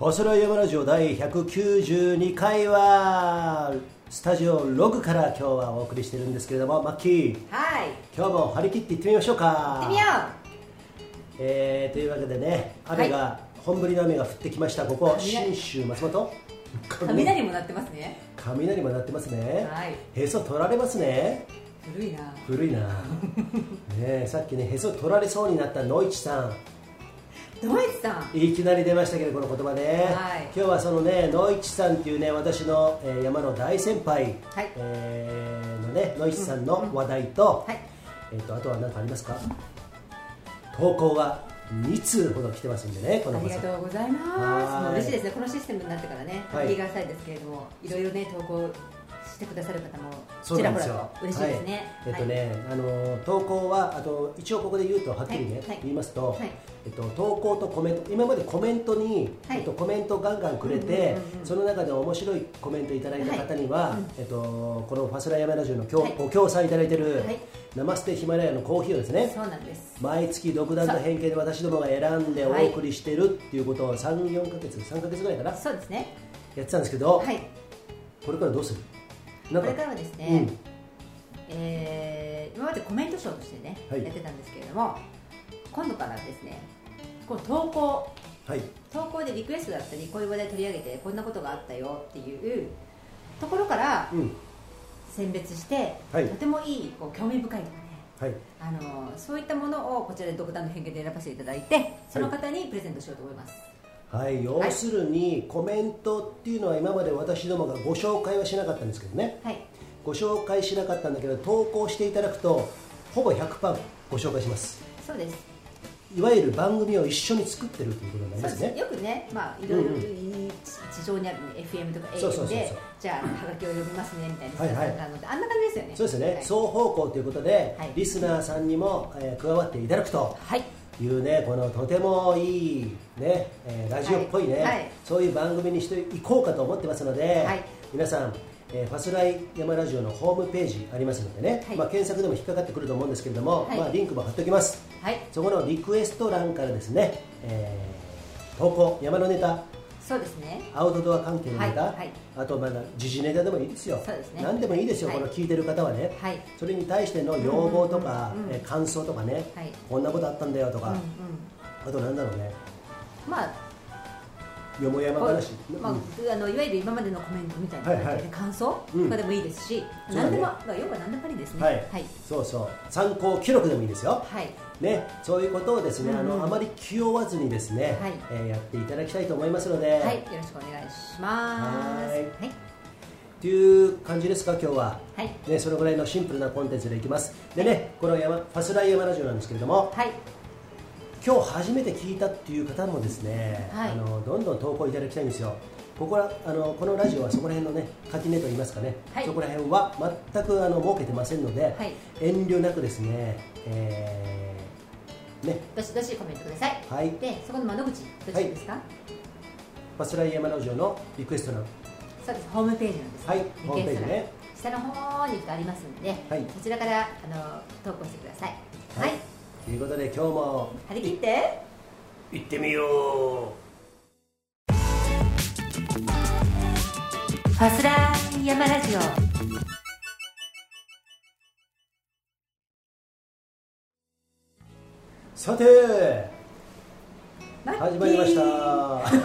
細ラ山ラジオ第192回はスタジオログから今日はお送りしてるんですけれどもマッキー。はい。今日も張り切っていってみましょうか。行ってみよえーというわけでね雨が、本降りの雨が降ってきました。ここ雷。信州松本。う雷も鳴ってますね。雷も鳴ってますね、はい。へそ取られますね。古いな。古いな。ねえさっきねへそ取られそうになった野市さんドイツさんいきなり出ましたけどこの言葉ね、はい。今日はそのね野市さんっていうね私の、えー山の大先輩、はい。えーのね野市さんの話題と,、はい。えー、とあとは何かありますか？投稿が2通ほど来てますんでねこのありがとうございます。嬉しいですね。このシステムになってからねはい。ハッピーガーサイですけれどもいろいろね投稿してくださる方もちらほらなんですよ。と嬉しいですね。はい、えっとね、あの投稿はあと一応ここで言うとはっきりね、はい。はい。言いますと、はい。えっと、投稿とコメント今までコメントに、はい。えっと、コメントガンガンくれて、その中で面白いコメントいただいた方には、えっと、このファスラヤマラジオの今日、はい。ご協賛いただいてる、はい。ナマステヒマラヤのコーヒーをですねそうなんです。毎月独断と偏見で私どもが選んでお送りしてるっていうことを34ヶ月3ヶ月ぐらいかなそうですね。やってたんですけど、はい。これからどうする？これからはですね、うん。えー今までコメントショーとしてね、はい。やってたんですけれども今度からですねこの投稿はい。投稿でリクエストだったりこういう話題取り上げてこんなことがあったよっていうところからうん。選別して、はい。とてもいいこう興味深いとかねはい。あのそういったものをこちらで独断の偏見で選ばせていただいてその方にプレゼントしようと思います、はい、要するにコメントっていうのは今まで私どもがご紹介はしなかったんですけどね。はい、ご紹介しなかったんだけど投稿していただくとほぼ100%ご紹介します。そうです。いわゆる番組を一緒に作ってるということになりますす。よくね、まあ、いろいろ地上にある FM とかそうそうそう AM でじゃあはがきを読みますねみたいなはいはい。あんな感じですよね。そうですよね、はい。双方向ということで、はい。リスナーさんにも、えー加わっていただくと。はいいうねこのとてもいいね、えーラジオっぽいね、はい。はい。そういう番組にしていこうかと思ってますので、はい。皆さん、えーファスライ山ラジオのホームページありますのでね、はい。まあ、検索でも引っかかってくると思うんですけれども、はい。まあ、リンクも貼っておきます。はい。そこのリクエスト欄からですね、えー投稿山のネタそうですね。アウトドア関係のネタ、はいはい。あとまだ時事ネタでもいいですよ。そうですね。何でもいいですよ、はい。この聞いてる方はね、はい。それに対しての要望とか、うんうんえー感想とかね、はい。こんなことあったんだよとか、うんうん。あとなんだろうね。まあよもやま話、まあうん。あのいわゆる今までのコメントみたいなはいはい。感じで感想うん。とかでもいいですし、そうだね。何でも、まあ、要は何でもありですね。はい。はい、そうそう。参考記録でもいいですよ、はいね、そういうことをですね、うんうん。あのあまり気負わずにですね、はい。えーやっていただきたいと思いますので、はい、よろしくお願いします。はい。はい。っていう感じですか今日は、はい。ね、そのぐらいのシンプルなコンテンツでいきます。でねこの山ファスライ山ラジオなんですけれどもはい。今日初めて聞いたっていう方もですね、はい。あのどんどん投稿いただきたいんですよ。ここらあのこのラジオはそこら辺のね垣根といいますかね、はい。そこら辺は全くあの設けてませんので、はい。遠慮なくですね、えーね。どしどしコメントください。はい。でそこの窓口どっちですか、ファスライ山ラジオのリクエスト欄そうです。ホームページなんです。はい。ホームページね。下の方にありますんで、はい。そちらからあの投稿してください。ははい。い、ということで今日も。張り切って。行ってみよファスラー山ラジオさて始まりました。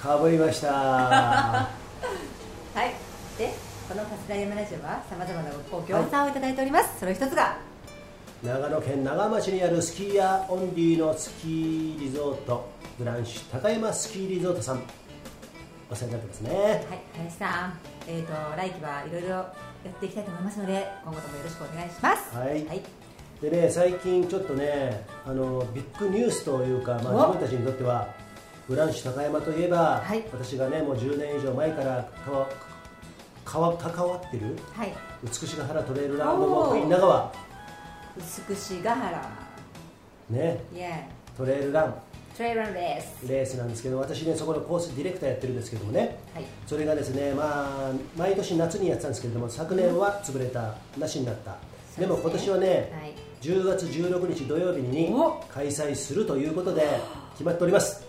かぶりました。はい。でこのファスラー山ラジオはさまざまなご協賛をいただいております、その一つが長野県長町にあるスキーヤーオンリーのスキーリゾートグランシュ高山スキーリゾートさん。お世話になってますね。はい林さん。えっ、と来期はいろいろやっていきたいと思いますので今後ともよろしくお願いします。はい。はいでね最近ちょっとねあのビッグニュースというか、まあ、お。自分たちにとってはグランシュ高山といえば、はい。私がねもう10年以上前からかわかわ関わってるはい。美しが原トレイルランドウォー。クイン長川。美しが原。ね。イエトレイルラン。ートレイランレースレースなんですけど私ねそこのコースディレクターやってるんですけどもね。はい。それがですねまあ毎年夏にやってたんですけれども昨年は潰れたなしになった。でも今年はねはい10月16日土曜日にお開催するということで決まっております。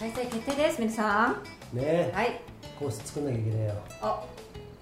開催決定です皆さん。ねはい。コース作んなきゃいけないよ。あ。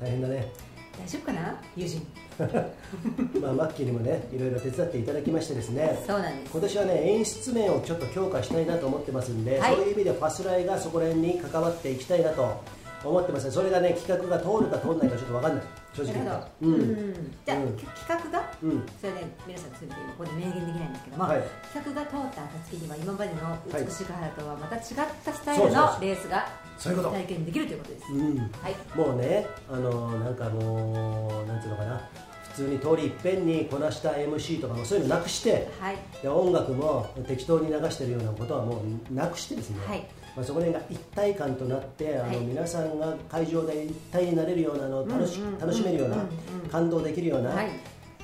大変だね。大丈夫かな友人。まあマッキーにもねいろいろ手伝っていただきましてですね。そうなんです。今年はね演出面をちょっと強化したいなと思ってますんで、はい。そういう意味でパスライがそこら辺に関わっていきたいなと思ってますそれがね企画が通るか通らないかちょっと分かんない正直なるほど、うん。じゃあ、うん。き企画が？うん。それね皆さんすべてここで明言できないんですけども、はい。企画が通った暁には今までのはい美しが原とはまた違ったスタイルのレースが体験できるということです、うん。はい。もうね、あのなんかもう、なんていうのかな、普通に通りいっぺんにこなした MC とかもそういうのなくして、はい。で音楽も適当に流してるようなことはもうなくしてですね、はいまあ、そこら辺が一体感となって、あはい。の皆さんが会場で一体になれるようなのを楽し,、うんうんうん。楽しめるような、うんうん感動できるような、はい。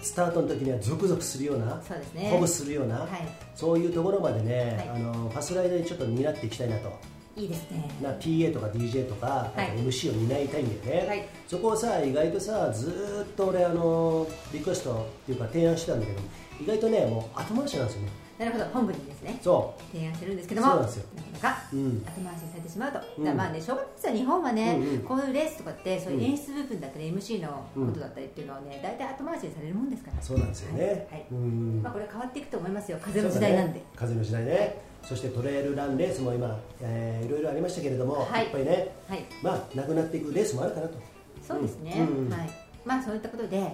スタートの時にはゾクゾクするような、鼓舞するような、はい。そういうところまでね、はい。あのファスライドでちょっと担っていきたいなと。いいですね。な PA とか DJ とか、は MC を担い。たいんだよね、はいそこをさ意外とさずーっと俺あのリクエストっていうか提案してたんだけど意外とね。もう後回しなんですよねなるほど本部にですねそ提案してるんですけどもそうなんですよ。なかなかううん。後回しにされてしまうと、うん。だまあね小学生は日本はね、うんうん。こういうレースとかってそういううん。演出部分だったり MC のことだったりっていうのはね大体後回しにされるもんですから。そうなんですよね、はい。はい。うんまあ、これ変わっていくと思いますよ。風の時代なんで、ね。風の時代ね、そしてトレイルランレースも今、えーいろいろありましたけれども、はい。いっぱいねはい。まあなくなっていくレースもあるかなと。そうですね、うんうん。はい。まあそういったことではい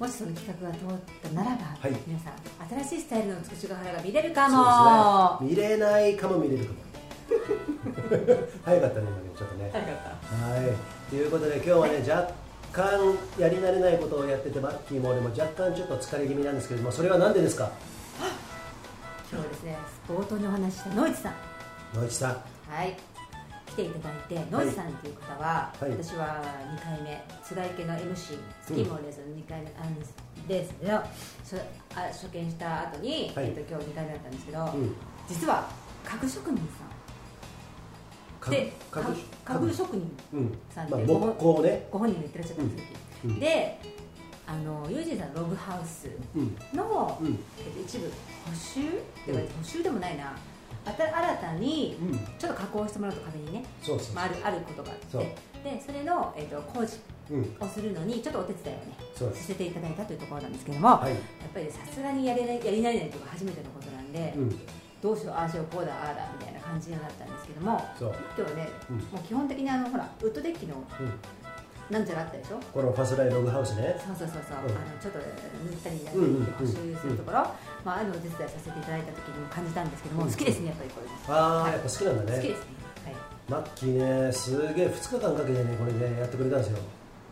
もしその企画が通ったならば、はい。皆さん新しいスタイルの美しが原が見れるかも。ね。見れないかも見れるかも。早かったね今ねちょっとね。早かった。はい、ということで今日はね、若干やり慣れないことをやっててマッキーも俺も若干ちょっと疲れ気味なんですけれどもそれは何でですか？今日はですね冒頭にお話しした野市さん。野内さん。はい来ていただいて野市さんという方は、はい。私は2回目津田池の MC スキーモーレースの2回目、あのレースのそあ初見した後に、はい。えっと今日2回目だったんですけど、うん。実は家具職人さん。で家具職人うんさんでまあ木工ね。ご本人が言ってらっしゃったんですよ、うん。うん。であのユージンさんのログハウスうん。の、うん。えっと、一部補修？では補修でもないな新たにうんちょっと加工してもらうと壁にね、そうそうまあ、あるあることがあって。でそれの、えっと工事うんをするのにちょっとお手伝いをねさせていただいたというところなんですけども、はい。やっぱりさすがにやれないやり慣れないというか初めてのことなんで、うん。どうしようああしようこうだああだみたいな感じになったんですけども今日ね、うん。もう基本的にあのほらウッドデッキのうんなんちゃらあったでしょ？このファスライログハウスね。そうそうそうそう、うん。あのちょっと塗ったりやうんうんったり補修するところ、まあ、ああいうのをお手伝いさせていただいた時にも感じたんですけども、うん。好きですねやっぱりこれ。ああ、はい。やっぱ好きなんだね。好きですね。はい。マッキーねすげえ2日間かけてねこれねやってくれたんですよ。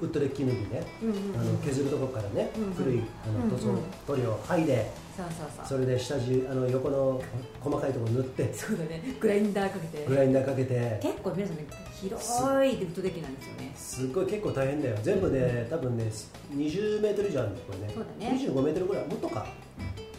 ウッドデッキ抜きね。うんうんうん。あの削るところからね、古いあの塗装塗料を剥いで、そうそうそう。それで下地あの横の細かいところ塗ってそうだね。グラインダーかけて。グラインダーかけて。結構皆さんね広いウッドデッキなんですよね。すっごい結構大変だよ。全部で多分ね20メートル以上あるんこれね。そうだね。25メートルぐらいもっとか。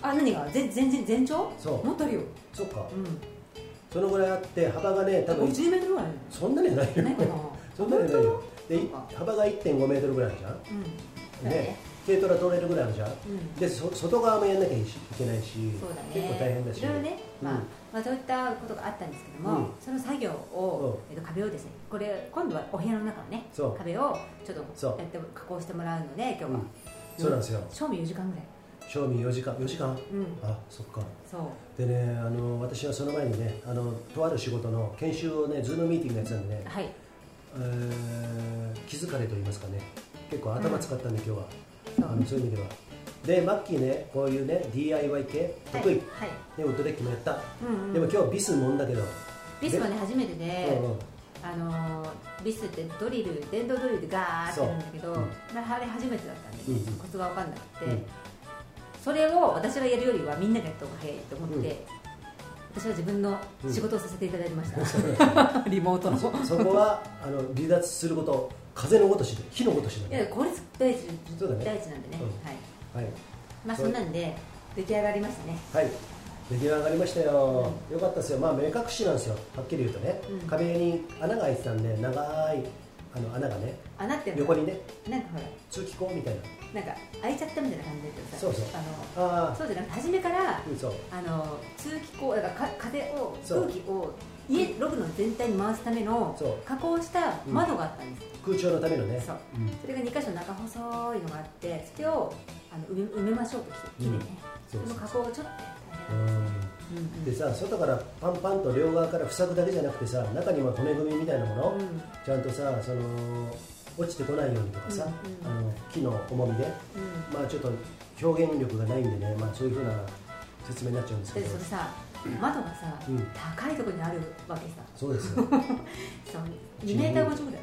あ何が？全全然全長？そう。もっとあるよ。そっか。うそのぐらいあって幅がね多ん分50メートルぐらいそんなにはないよ。ないかな。そんなにはないよ。で幅が1.5メートルぐらいあるじゃん。うん。だね。ね軽トラトレールぐらいあるじゃん。うん。でそ外側もやんなきゃいけないしそうだね。結構大変だし。いろいろね、まあうんまあ、そういったことがあったんですけども、うん。その作業を、えっと、壁をですねこれ今度はお部屋の中のね壁をちょっとやって加工してもらうので今日は、うん。そうなんですよ。賞味4時間ぐらい。賞味4時間？4時間？うん。あそっか。そう。でねあの私はその前にねあのとある仕事の研修をねズームミーティングやってたんでね、はい。えー気づかれと言いますかね結構頭使ったんで、今日は。あのそういう意味ではでマッキーねこういうね DIY 系得意、ねはい、ウッドデッキもやった、うんうん。でも今日ビスもんだけど。ビスはね初めてで、うんうん。あのービスってドリル電動ドリルでガーってやるんだけどそう。うん。まああれ初めてだったんで、ねうんうん。コツが分かんなくて、うん。それを私がやるよりはみんながやった方が早いと思って、うん。私は自分の仕事をさせていただきました、リモートのそそこはあの離脱すること風のごとしで火のごとしだねいや効率第一そうだね。第一なんでね、うん。はいはい。まあそんなんで出来上がりましたね。はい。出来上がりましたよ、よかったですよ。まあ目隠しなんですよ。はっきり言うとね、うん。壁に穴が開いてたんで長いあの穴がね穴って横にねなんかほら通気口みたいな。なんか開いちゃったみたいな感じだけどさそうそう。あのあそうじゃなくて初めからあうんそうあの通気口だからか風を空気を家ログの全体に回すための加工した窓があったんです、空調のためのね。そう。うん。それが2箇所中細いのがあってそれをあの埋め埋めましょうと木でね、そうそうその加工がちょっと大変でさ外からパンパンと両側から塞ぐだけじゃなくてさ中にも骨組みみたいなもの、うん。ちゃんとさその落ちてこないようにとかさ、うんあの木の重みで、うん。まあちょっと表現力がないんでね、まあ、そういうふうな説明になっちゃうんですけど。でそれさ窓がさ、うん。高いところにあるわけさ。そうですよ。そう。2メーター50ぐらい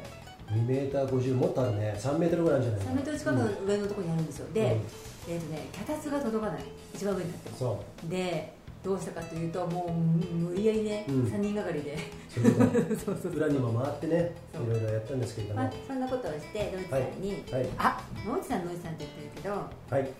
2メーター50もっとあるね。3メートルぐらいあるんじゃない3メートル近くの上のところにあるんですよ、で、うん。えーとね、脚立が届かない。一番上に立ってもそでどうしたかというともう無理やりね、うん。3人がかりで。裏にも回ってねいろいろやったんですけれども。まあ、そんなことをして野内さんに、はい。あ野内さん野内さんって言ってるけどはい。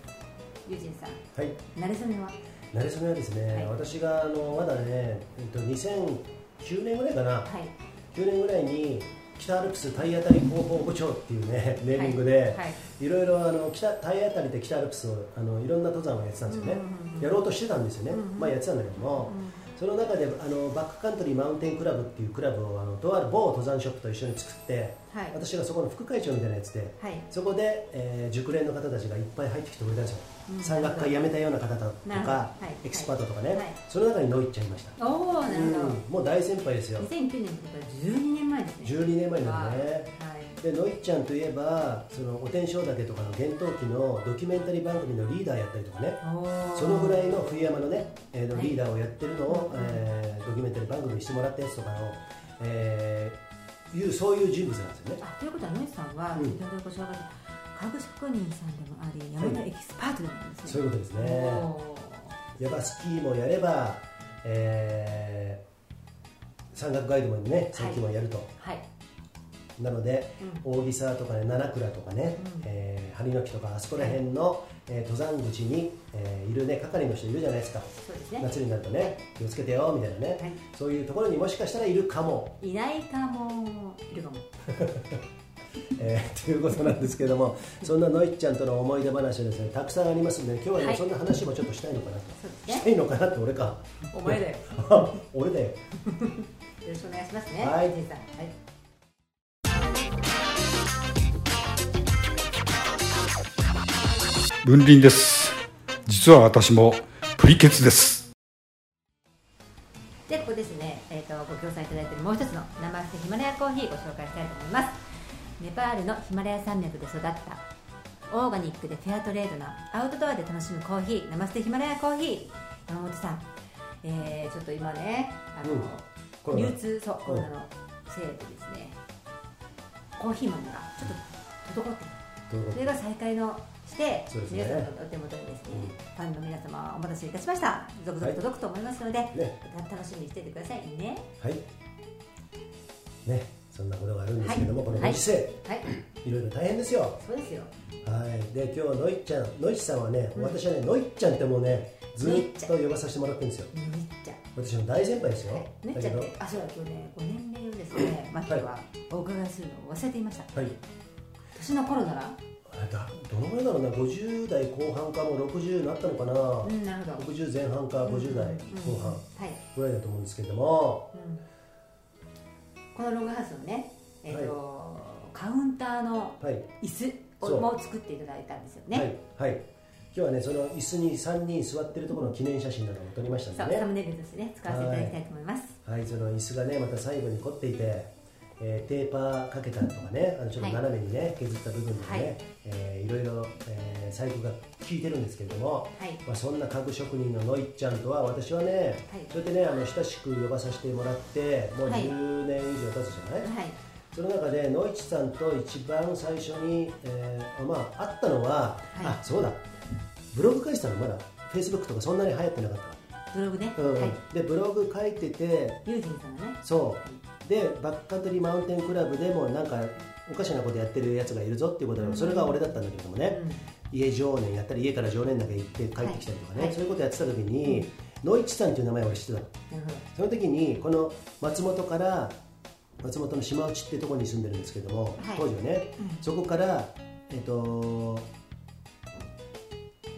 ユージンさんはい。慣れ初めは？なれそめはですね、はい。私があのまだね、えっと、2009年ぐらいかな。はい。9年ぐらいに北アルプス体当たり広報部長っていうねネーミングで、はい。いろいろあの北体当たりで北アルプスをあのいろんな登山をやってたんですよね、やろうとしてたんですよね、まあやってたんだけども、その中であのバックカントリーマウンテンクラブっていうクラブをあのとある某登山ショップと一緒に作って、はい。私がそこの副会長みたいなやつではい。そこで、えー熟練の方たちがいっぱい入ってきてくれたんですよ、うん山岳会辞めたような方とか、はい。エキスパートとかね、はい。その中にノイッちゃんいました、おおなるほど、うん。もう大先輩ですよ。2009年ってことは12年前ですね。12年前になるね、はい。でノイッちゃんといえばそのお天正岳とかの厳冬期のドキュメンタリー番組のリーダーやったりとかね。そのぐらいの冬山のね、えーのはい。リーダーをやってるのを、うん。えードキュメンタリー番組にしてもらったやつとかの、えーいうそういう人物なんですよね。あということは野内さんは、うん。先ほどご紹介した家具職人さんでもあり山のエキスパートでもあるんですね、そういうことですね。おヤバスキーもやれば、えー山岳ガイドもね最近もやると、ーはい、なので、大木沢とかね七倉とかね、うん。えー針の木とかあそこら辺の、えー登山口に、えーいるね係の人いるじゃないですか。そうですね。夏になるとね気をつけてよみたいなね、はい。そういうところにもしかしたらいるかも、いないかも。いるかも えー ということなんですけどもそんなのいっちゃんとの思い出話はですねたくさんありますんで今日はね、はい。そんな話もちょっとしたいのかなと。したいのかなって俺か。お前だよ。俺だよ。ろしくお願いしますね。はい。ジンさん。はい。文林です。実は私もプリケツです。でここですね、えー、とご協賛いただいているもう一つの生捨てヒマラヤコーヒーご紹介したいと思いますネパールのヒマラヤ山脈で育った。オーガニックでフェアトレードなアウトドアで楽しむコーヒー生捨てヒマラヤコーヒー。山本さん、えーちょっと今ねあの、コロナ。流通そうコロナのせいでですねコーヒー豆がちょっと滞っている。それが再開のして、ね。皆さんのお手元にですね、ファンの皆様お待たせいたしました。続々届くと思いますので、ね。楽しみにしていてくださいね。はい。ねそんなことがあるんですけども、はい。このご時世、はい。い、ろいろ大変ですよ。そうですよ。はい。で今日のいっちゃんのいちさんはね、うん。私はねのいっちゃんってもうねずのいっと呼ばさせてもらってるんですよ。ぬっちゃ私の大先輩ですよ、はいぬっちゃっだけど。てあそうだ今日ねご年齢をですねマッキーはお伺いするのを忘れていました。はい。年の頃なら？あだどのぐらいだろうな50代後半かも60になったのかな、うんなるほど。60前半か50代うん後半はい、ぐらいだと思うんですけれども、うん、このログハウスのねえっ、と、カウンターのはい。椅子をも作っていただいたんですよね、はい。はい。今日はねその椅子に3人座ってるところの記念写真なども撮りましたんでね。そうサムネイルとしてね使わせていただきたいと思います、はい。その椅子がねまた最後に凝っていて、えーテーパーかけたとかねあのちょっと斜めにね、削った部分でね、はい。いえーいろいろ、えー細工が効いてるんですけれども、はい。まあ、そんな家具職人ののいっちゃんとは私はね、はい。そうやってねあの親しく呼ばさせてもらってもうはい。10年以上経つじゃない、はい。その中で野市さんと一番最初に、えーまあ会ったのは、はい。あそうだ。ブログ書いてたのまだ。フェイスブックとかそんなに流行ってなかった。ブログね、うん。はい。でブログ書いててユージンさんがね。そうでバックカントリーマウンテンクラブでもなんかおかしなことやってるやつがいるぞっていうことで、うん。それが俺だったんだけどもね、家常年やったり家から常年だけ行って帰ってきたりとかね、はい。そういうことやってた時に、野市さんっていう名前を俺知ってたの。その時にこの松本から松本の島内ってところに住んでるんですけども、はい。当時はね、うん。そこからえっと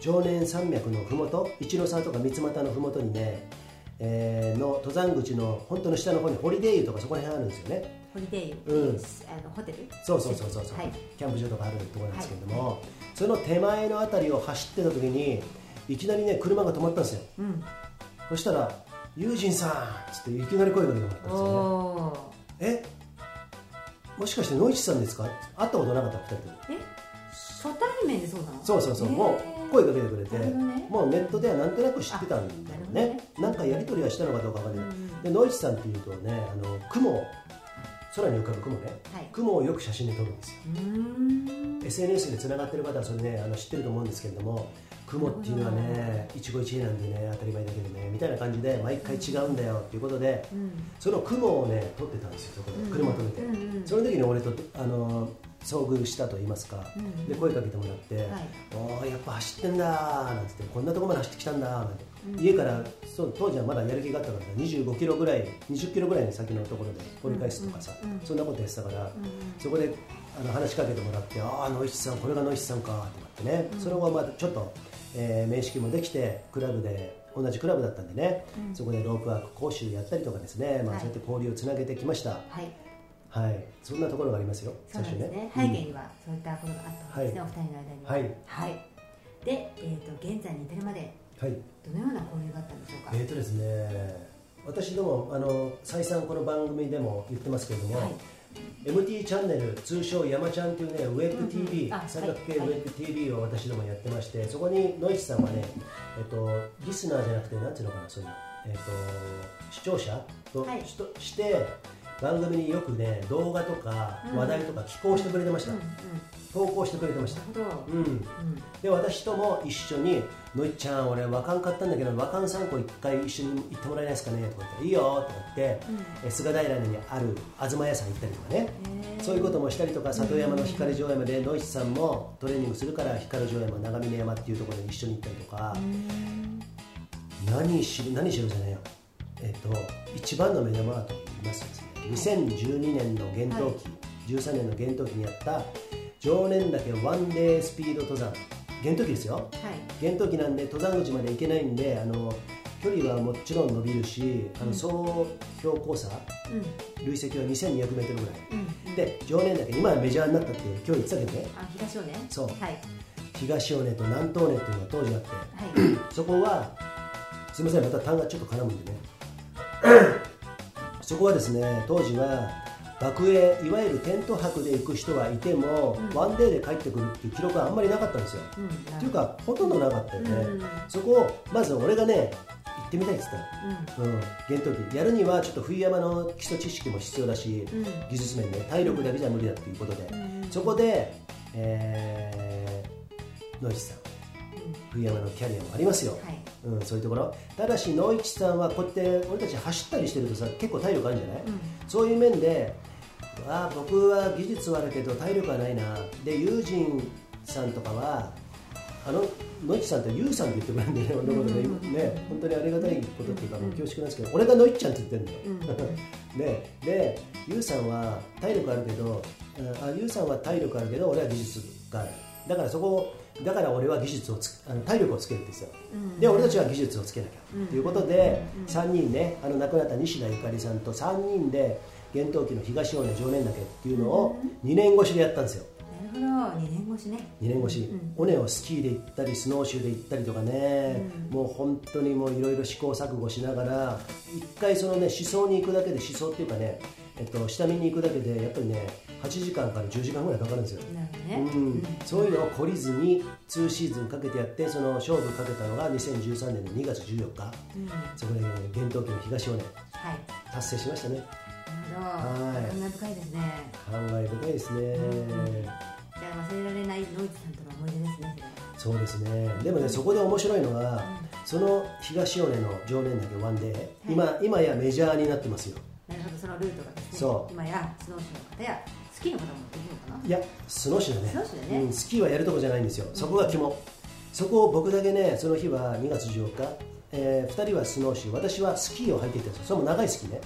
常年山脈のふもと一ノ沢とか三俣のふもとにね、えーの登山口の本当の下の方にホリデー湯とかそこら辺あるんですよね。ホリデーユ？ってうん。あのホテル？そうそうそうそうそう、はい。キャンプ場とかあるところなんですけれども、その手前の辺りを走ってた時にいきなりね車が止まったんですよ。うん。そしたら「ユージンさん」っつっていきなり声がかけてもらったんですよね。え？もしかして野市さんですか？会ったことなかった2人とも。え？初対面でそうなの？そうそうそう、もう声かけてくれて、もうネットではなんとなく知ってたんだよね。あなんかやり取りはしたのかどうかわかんない、うん。で野市さんっていうとねあの雲。空に浮かぶ雲ね、はい。雲をよく写真で撮るんですよ。SNS でつながってる方はそれねあの知ってると思うんですけれども雲っていうのはね一期一会なんでね当たり前だけどねみたいな感じで毎回違うんだよっていうことでうん。その雲をね撮ってたんですよそこで。車止めて、うんうんうん。その時に俺とあの遭遇したと言いますか、うん。うんで声かけてもらって、はいおーやっぱ走ってんだーなんて言ってこんなとこまで走ってきたんだーなんて、うん。家からそう当時はまだやる気があったから25キロぐらい20キロぐらいの先のところで折り返すとかさ、うんうんそんなことやってたから、うんそこであの話しかけてもらってああ野石さんこれが野石さんかってなってね、その後またちょっと、えー面識もできてクラブで同じクラブだったんでね、うん。そこでロープワーク講習やったりとかですね、まあ、はい。そうやって交流をつなげてきました。はいはい。そんなところがありますよ。そうですね、うん背景にはそういったことがあったわけですね、はいお二人の間には。はい。はい。で、えー、と現在に至るまではい。どのような交流があったんでしょうか？えーとですね私どもあの再三この番組でも言ってますけれども、はい。MT チャンネル通称山ちゃんというねウェブ TV、うんうん。あ三角形はいウェブ TV を私どもやってまして、そこに野石さんはね、えっと、リスナーじゃなくてなんていうのかなそういうの、えっと、視聴者と,はい。しとして番組によくね動画とかうん。話題とか寄稿してくれてました、うんうん。投稿してくれてました。うん。うん。で私とも一緒に「のいちゃん俺和漢買ったんだけど和漢3個一回一緒に行ってもらえないですかね」とか言って「いいよ」とか言って、え菅平にある東屋さん行ったりとかね。そういうこともしたりとか里山の光城山で野石さんもトレーニングするから光城山長峰山っていうところに一緒に行ったりとか、何しろ何しろじゃないよ。えっ、と一番の目玉はと言いますとですね2012年の厳冬期、13年の厳冬期にやった常年岳ワンデースピード登山。厳冬期ですよ。はい。厳冬期なんで登山口まで行けないんであの距離はもちろん伸びるしあの総標高差うん。累積は 2200m ぐらい。うんで常年岳今はメジャーになったって今日言ってたけどね。あ東尾ね。そう。はい。東尾根と南東根っていうのが当時あって。はい。そこはすみませんまた単がちょっと絡むんでねそこはですね当時は爆営いわゆるテント泊で行く人はいても、うん。ワンデーで帰ってくるっていう記録はあんまりなかったんですよ。うんっていうかほとんどなかったよね、うん。そこをまず俺がね行ってみたいっつったの。うん。うん、厳冬期やるにはちょっと冬山の基礎知識も必要だし、うん。技術面で体力だけじゃ無理だっていうことで、うん。そこで、えー、野市さん冬山のキャリアもありますよ、はい。うん、そういうところ。ただし野市さんはこうやって俺たち走ったりしてるとさ結構体力あるんじゃない、うん。そういう面であー僕は技術はあるけど体力はないな。で友人さんとかはあの野市さんってユウさんって言ってくれるんでね。俺のことね,、うんうんうんね本当にありがたいことっていうかうん。もう恐縮なんですけど俺が野市ちゃんって言ってるうんんだよ、ででユウさんは体力あるけどあユウさんは体力あるけど俺は技術があるだからそこだから俺は技術をつあの体力をつけるんですよ、うん。で俺たちは技術をつけなきゃ、うん。ということで、うん。3人ねあの亡くなった西田ゆかりさんと3人で厳冬期の東尾根常年岳っていうのを2年越しでやったんですよ。なるほど。2年越しね。2年越し、うん。尾根をスキーで行ったりスノーシューで行ったりとかね、うん。もう本当にもういろいろ試行錯誤しながら一回そのね思想に行くだけで思想っていうかね、えっと、下見に行くだけでやっぱりね8時間から10時間ぐらいかかるんですよ、なるほどうねん、そういうのを懲りずに2シーズンかけてやってその勝負かけたのが2013年の2月14日。うん。そこで厳冬期の東尾根はい達成しましたね。なはいるほど。感慨深いですね。感慨深いですね、じゃあ忘れられない野市さんとの思い出ですねそうですね。でもねそこで面白いのが、その東尾根の常年岳ワンデー、今今やメジャーになってますよ。なるほど。そのルートがですね。そう。今やスノーシューの方やいやスノーシュだね。スノーシュだね。うん、スキーはやるとこじゃないんですよ。そこが肝、そこを僕だけねその日は2月14日、え2人はスノーシュ私はスキーを履いていったんですよ。それも長いスキーね。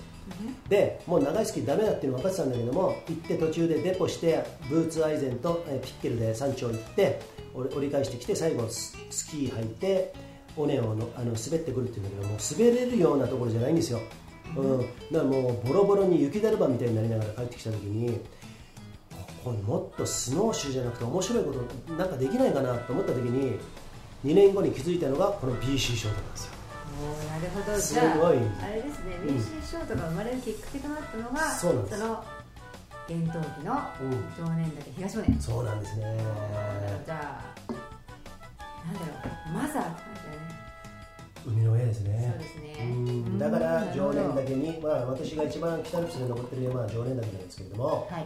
でもう長いスキーダメだっていうの分かってたんだけども行って途中でデポしてブーツアイゼンと、えーピッケルで山頂行って折折り返してきて最後ススキー履いて尾根をのあの滑ってくるっていうんだけどもう滑れるようなところじゃないんですよ、うん、だからもうボロボロに雪だるまみたいになりながら帰ってきた時にここにもっとスノーシューじゃなくて面白いことなんかできないかなと思った時に2年後に気づいたのがこの BC ショートなんですよ。なるほど。すじゃああれですね。うん。BC ショートが生まれるきっかけとなったのが、そうなんです。の伝統期の年だけ東尾根そうなんですね。じゃあなんだろう。マザーって感じだね海の上ですね。そうですね。うん。だから常年だ岳に、まあ、私が一番北アルプスで登ってる山は常年岳なんですけれども、はい。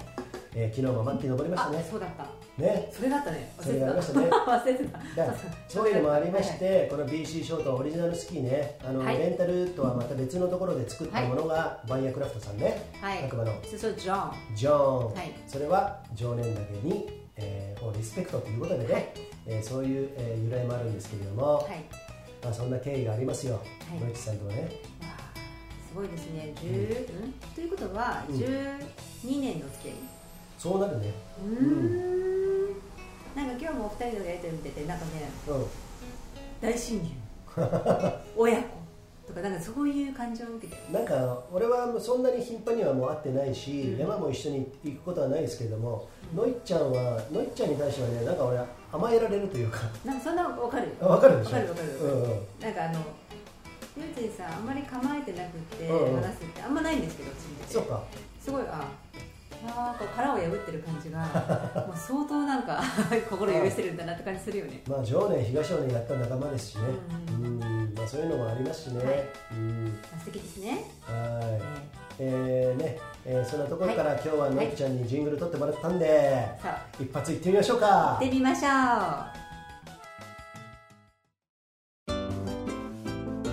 えー昨日もマッキー登りましたあねそうだった。ね。それだったね。それがありましたね。忘れてた。だそういう。のもありまして、この BC ショートオリジナルスキーねあの、はい。レンタルとはまた別のところで作ったものが、バイヤークラフトさんね、はい。白馬のそうそうジョン。ジョーン、はい。それは常年岳に、えーをリスペクトということでね、はい。えーそういう、えー由来もあるんですけれども、はいまあ、そんな経緯がありますよ、はい。野市さんとはね。すごいですね。10、うん、ということはうん。12年の付き合い。そうなるね、うーん。なんか今日もお二人のやりとり見ててなんかねうん、大親友。親子とかなんかそういう感情を受けて。なんか俺はそんなに頻繁にはもう会ってないし、うん。山も一緒に行くことはないですけれども、のいちゃんはのいちゃんに対してはねなんか俺甘えられるというか。なんかそんなの分かるあ分かるでしょ？わかるわかるなんかあのゆうちんさんあんまり構えてなくて話すって。あんまないんですけどそうか。すごいあなんか殻を破ってる感じが もう相当なんか 心許せるんだなって感じするよね。まあ常年東尾根やった仲間ですしね。ううんまあそういうのもありますしね、はい。うん。あ素敵ですね、はい。ええーね、えーそんなところから、今日はのい。ちゃんにジングル撮ってもらったんで、ーさあ一発いってみましょう行かってみましょう。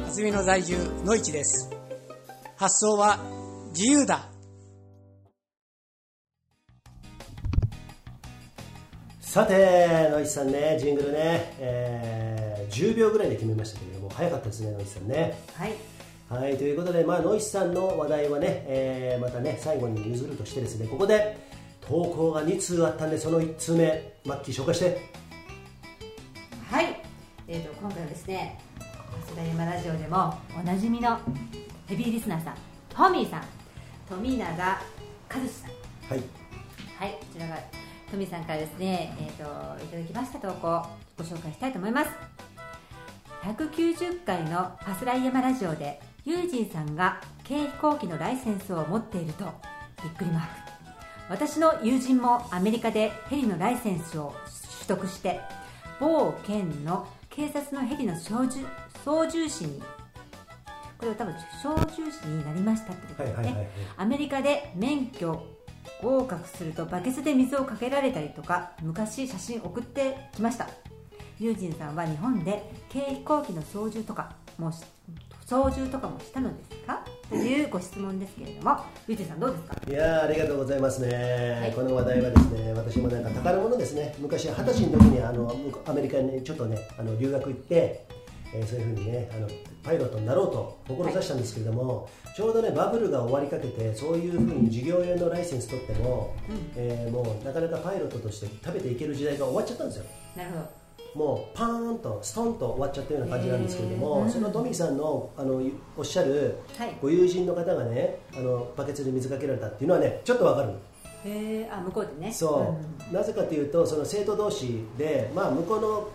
安曇野在住野市です。発想は自由だ。さてのいちさんねジングルね、えー10秒ぐらいで決めましたけれども早かったですねのいちさんね。はいはいということで、まあ、ノイスさんの話題はね、えーまたね最後に譲るとしてですねここで投稿が2通あったんでその1通目マッキー紹介して。はい、えー、と今回はですね「増田山ラジオ」でもおなじみのヘビーリスナーさんトミーさん富永和志さん。はい。はいこちらがトミーさんからですね、えー、といただきました投稿ご紹介したいと思います。190回の「ファスライヤマラジオ」でユージンさんが軽飛行機のライセンスを持っているとびっくりマーク。私の友人もアメリカでヘリのライセンスを取得して某県の警察のヘリの操縦操縦士にこれは多分操縦士になりましたってことですね、はいはいはいはい。アメリカで免許合格するとバケツで水をかけられたりとか昔写真送ってきました。ユージンさんは日本で軽飛行機の操縦とかもし操縦とかもしたのですか？というご質問ですけれどもユージンさんどうですか？いやーありがとうございますね、い。この話題はですね私もなんか宝物ですね。昔二十歳の時にあのアメリカにちょっとねあの留学行って、えーそういうふうにねあのパイロットになろうと志したんですけれども、ちょうどねバブルが終わりかけてそういうふうに事業用のライセンス取っても、えーもうなかなかパイロットとして食べていける時代が終わっちゃったんですよ。なるほどもうパーンとストンと終わっちゃったような感じなんですけれどへも、ーそのトミーさんのあのおっしゃるはい。ご友人の方がねあのバケツで水かけられたっていうのはねちょっとわかるへえあ向こうでね。そう、なぜかというとその生徒同士で、まあ、向こうの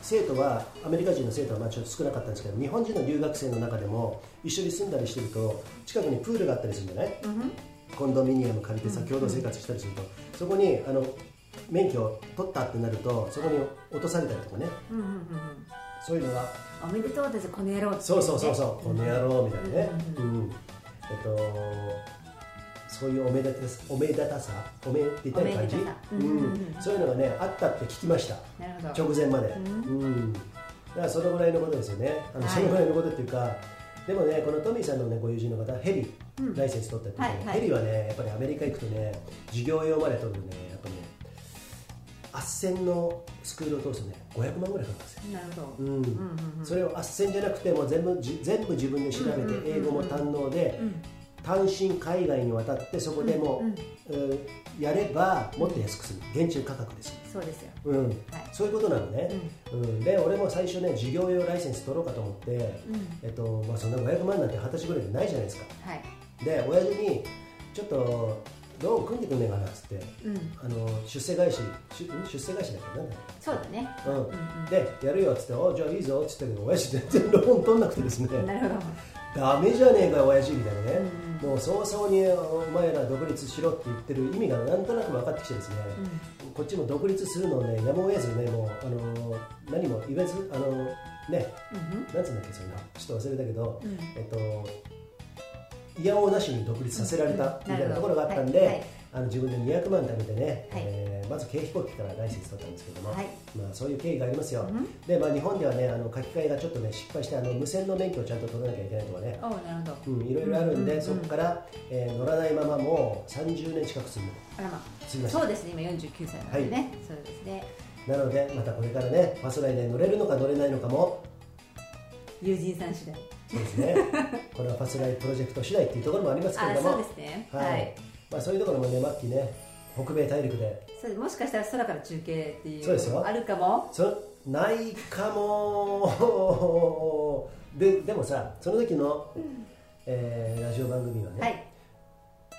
生徒はアメリカ人の生徒はまあちょっと少なかったんですけど日本人の留学生の中でも一緒に住んだりしてると近くにプールがあったりするんじゃない、うんうん。コンドミニアム借りてさ共同生活したりすると、そこにあの免許を取ったってなるとそこに落とされたりとかね。うんうんうんうんそういうのがおめでとうですこの野郎。ってそうそうそう。そう、この野郎みたいなね、ううんえっとそういうおめでたさおめでたさおめでたい感じ、ううんうんうん。ん、そういうのがねあったって聞きました。直前まで、ううん。だからそのぐらいのことですよね。あの、はい。そのぐらいのことっていうかでもねこのトミーさんの、ね、ご友人の方ヘリ、うん。ライセンス取ったっていうね、はいはい。ヘリはねやっぱりアメリカ行くとね事業用まで取るとねやっぱね斡旋のスクールを通すとね500万ぐらいかかるんですよ。なるほど。うん。うんうんうんそれを斡旋じゃなくてもう全部じ全部自分で調べてうんうんうんうん英語も堪能でうん。単身海外に渡ってそこでも、うんうん。えーやればもっと安くする現地価格ですそうですよ。うん。はい。そういうことなのね、うん。で俺も最初ね事業用ライセンス取ろうかと思って、うん。えっとまあ、そんな500万なんて二十歳ぐらいでないじゃないですか。はい。で親父にちょっとローン組んでくんねえかなっつって。うん。あの出世返し出世返しだっけなんだっそうだね。け、うんうん。でやるよっつって「おじゃあいいぞ」っつったけど親父全然ローン取んなくてですね。うんなるほど。ダメじゃねえかよ親父みたいなね、うんもう早々にお前ら独立しろって言ってる意味がなんとなく分かってきてですね、こっちも独立するのをねやむを得ずねもうあの何も言わずあのね。うんうん。なんつうんだっけそれなちょっと忘れたけど、うん。えっといやおうなしに独立させられたみたいなところがあったんで、はいはい。あの自分で200万貯めてね、はい。えーまず軽飛行機からライセンス取ったんですけども、はい。まあ、そういう経緯がありますよ、うん。で、まあ、日本ではねあの書き換えがちょっとね失敗してあの無線の免許をちゃんと取らなきゃいけないとかね、いろいろあるんで、うん。うんそこから、えー乗らないままもう30年近く住む。あらま住みましたそうですね。今49歳なのでね。そうですね。なのでまたこれからねファスライで乗れるのか乗れないのかも友人さん次第そうですね。これはファスライプロジェクト次第っていうところもありますけれども。あそうですね。はい。はい。まあ、そういうところもね末期ね北米大陸で。それもしかしたら空から中継っていうそうですよ。あるかも。そないかも。ででもさその時の、えーラジオ番組はね、はい。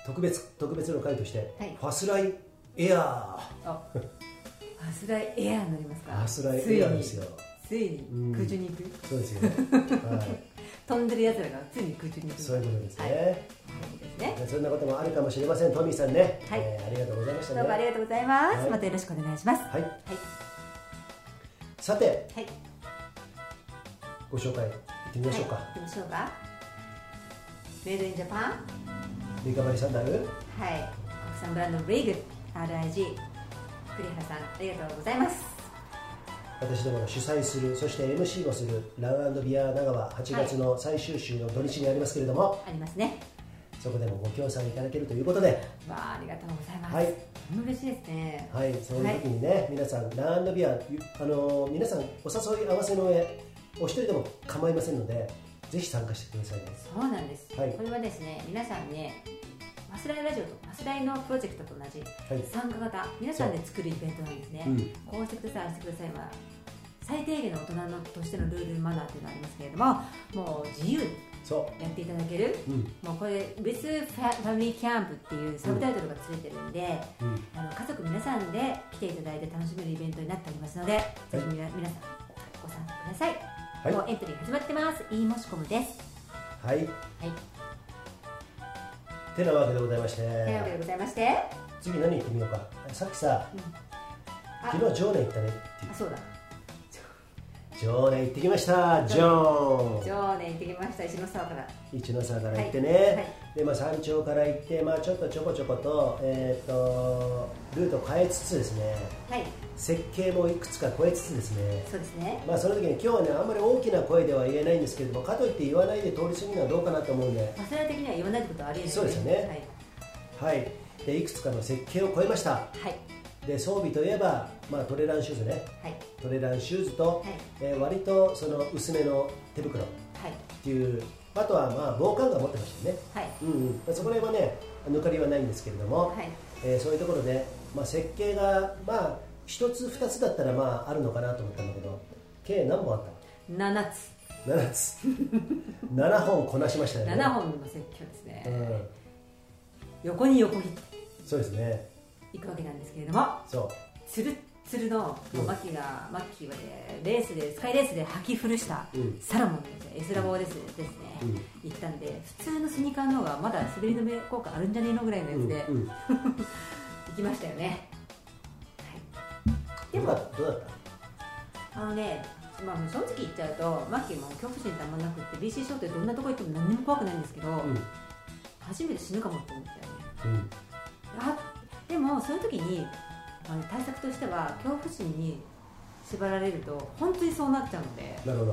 特別特別の回として、はい。ファスライエアあファスライエアー乗りますか。ーファスライエアーですよ。ついに。うん。空中に行く。そうですよ、はい、飛んでるやつらがついに空中にそういうことですね、はい。ですね。そんなこともあるかもしれません。トミーさんね、はい。えーありがとうございましたね。どうもありがとうございます、はい。またよろしくお願いします。はい。はい。さてはい。ご紹介いってみましょうか、はい、行きましょうか。メイドインジャパン。リカバリーサンダル。はい。国産ブランドレイグ RIG 栗原さんありがとうございます私どもが主催するそして MC もするランビア長川8月の最終週の土日にありますけれども、ありますね。そこでもご協賛いただけるということで、わあありがとうございます。はい。嬉しいですね。はい、そういう時にね、皆さんランビアゆあの皆さんお誘い合わせの上お一人でも構いませんのでぜひ参加してくださいね。そうなんです、はい。これはですね皆さんねマスライラジオとマスライのプロジェクトと同じはい。参加型皆さんで作るイベントなんですね、うん。こうしてください。ああしてください。まあ最低限の大人のとしてのルールマナーというのがありますけれどももう自由にそやっていただける。ううん。もうこれ「With ファミリーキャンプ」っていうサブタイトルがついてるんで、うん。あの家族皆さんで来ていただいて楽しめるイベントになっておりますので、ぜひ皆皆さんご参加ください、はい。もうエントリー始まってます。いい申し込みです。はい。はいてなわけでございまして。というわけでございまして、次何言ってみようか。さっきさあ。昨日常年行ったねっていう。あそうだ常年行ってきました。ジョーン常年行ってきました。石の沢から。一ノ沢から行ってね、はい。はい。でまあ、山頂から行って、まあ、ちょっとちょこちょこと,、えー、とルートを変えつつですね。はい。設計もいくつか超えつつですね。そうですね。まあ、その時に今日はねあんまり大きな声では言えないんですけれどもかといって言わないで通り過ぎるのはどうかなと思うんで、マスライ的には言わないってことはありえない。そうですよね。はい、でいくつかの設計を超えました。はいはい。で装備といえば、まあ、トレランシューズね。はい。トレランシューズと、はい。えー割とその薄めの手袋。っはい。ていう。あとはまあ防寒具は持ってましたよね。はい。うんうん。まあ、そこら辺はね抜かりはないんですけれども、はい。えーそういうところで、まあ、設計がまあ一つ二つだったらまああるのかなと思ったんだけど計何本あった？7つ。7つ。7本こなしましたよね。7本の説教ですね、うん。横に横切って。そうですね。いくわけなんですけれどもそう。つるっつるの、もうマッキーがマッキーはねレースでスカイレースで履き古したうん。サロモンのエスラボーですですね、うん行ったんで普通のスニーカーの方がまだ滑り止め効果あるんじゃねえのぐらいのやつで、行きましたよね、はい、でもどうだった？あのねまあ、正直言っちゃうとマッキーも恐怖心ってあんまなくって BC ショートでどんなとこ行っても何にも怖くないんですけど、うん。初めて死ぬかもって思ったよね。うん。あでもそういう時にあの対策としては恐怖心に縛られると本当にそうなっちゃうのでなるほど。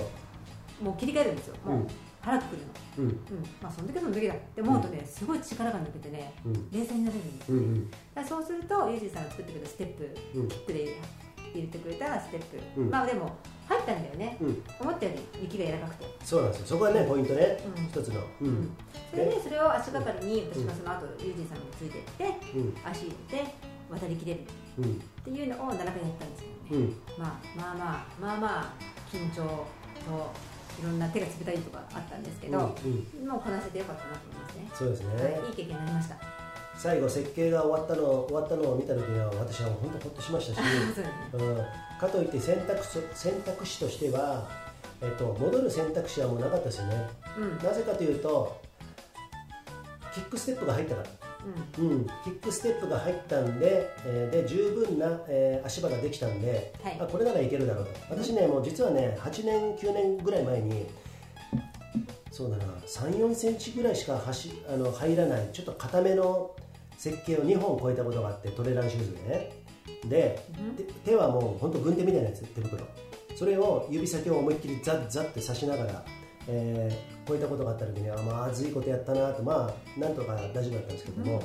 もう切り替えるんですよ。もう、うん腹くくるの。うん。うん。まあその時はその時だ。って思うとね、すごい力が抜けてねうん。冷静になれるんですよ、うんうん。だそうするとユージさんが作ってくれたステップうん。キックで入れてくれたステップ、うん。まあでも入ったんだよね、うん。思ったより雪が柔らかくて、そうなんですよ。そこはねポイントね、うん。一つの。それでそれを足がかりに私がその後ユージンさんもついてってうん。足入れて渡りきれるっうんていうのを7回やったんですけどね、うん。まあまあまあまあまあ緊張といろんな手が冷たいとかあったんですけど、うんうん。もうこなせてよかったなと思いますね。そうですね、はい、いい経験になりました。最後設計が終わったの終わったのを見た時には私は本当ほっとしましたし、ね。うん、かといって選択肢選択肢としては、えっと、戻る選択肢はもうなかったですよね。うん。なぜかというとキックステップが入ったからうん、キックステップが入ったんで,、えーで十分な、えー足場ができたんで、はい。あこれならいけるだろうと。私ねもう実はね8年9年ぐらい前にそうだな3 4センチぐらいしか走あの入らないちょっと固めの設計を2本超えたことがあってトレランシューズでね。で、で手はもう本当軍手みたいなやつ手袋。それを指先を思いっきりザッザッって刺しながら、えー超えたことがあった時にはまずいことやったなとまあなんとか大丈夫だったんですけども、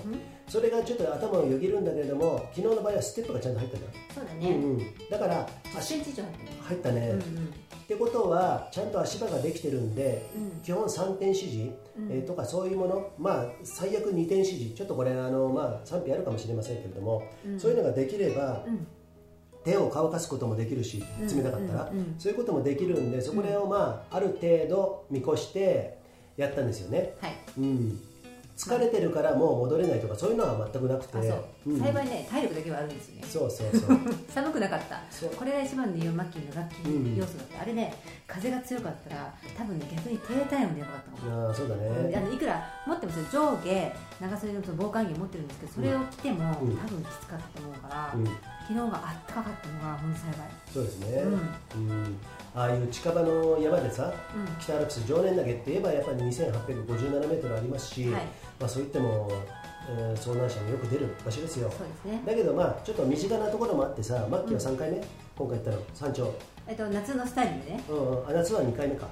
それがちょっと頭をよぎるんだけれども昨日の場合はステップがちゃんと入ったじそうだ、ね。うんうん、だから10センチ以上入っ。たね、うんってことはちゃんと足場ができてるんで、うん基本3点指示、えーとかそういうものまあ最悪2点指示ちょっとこれあの、まあ、賛否あるかもしれませんけれども、うんそういうのができれば、手を乾かすこともできるしうん冷たかったら、うんうんそういうこともできるんでそこをまあある程度見越してやったんですよね、はい。うん、疲れてるからもう戻れないとかそういうのは全くなくて。あ、そう。ん。幸いね、体力だけはあるんですよね。そうそうそう。寒くなかった。そう。これが一番のマッキーのラッキー要素だった、あれね風が強かったら多分ね逆に低体温でやばかったかもああそうだね。あのいくら持ってますよ上下長袖の防寒着持ってるんですけどそれを着ても、うん。多分きつかったと思うから、うん。昨日があったかかったのが本当幸いそうですね、うん。ああいう近場の山でさ、うん。北アルプス常年岳って言えばやっぱり2857メートルありますし、はい。まあ、そう言っても、えー遭難者もよく出る場所ですよ。そうですね。だけどまあちょっと身近なところもあってさマッキーは3回目、今回行ったの？山頂、えっと夏のスタイルでね。うんうん、あ夏は2回目か。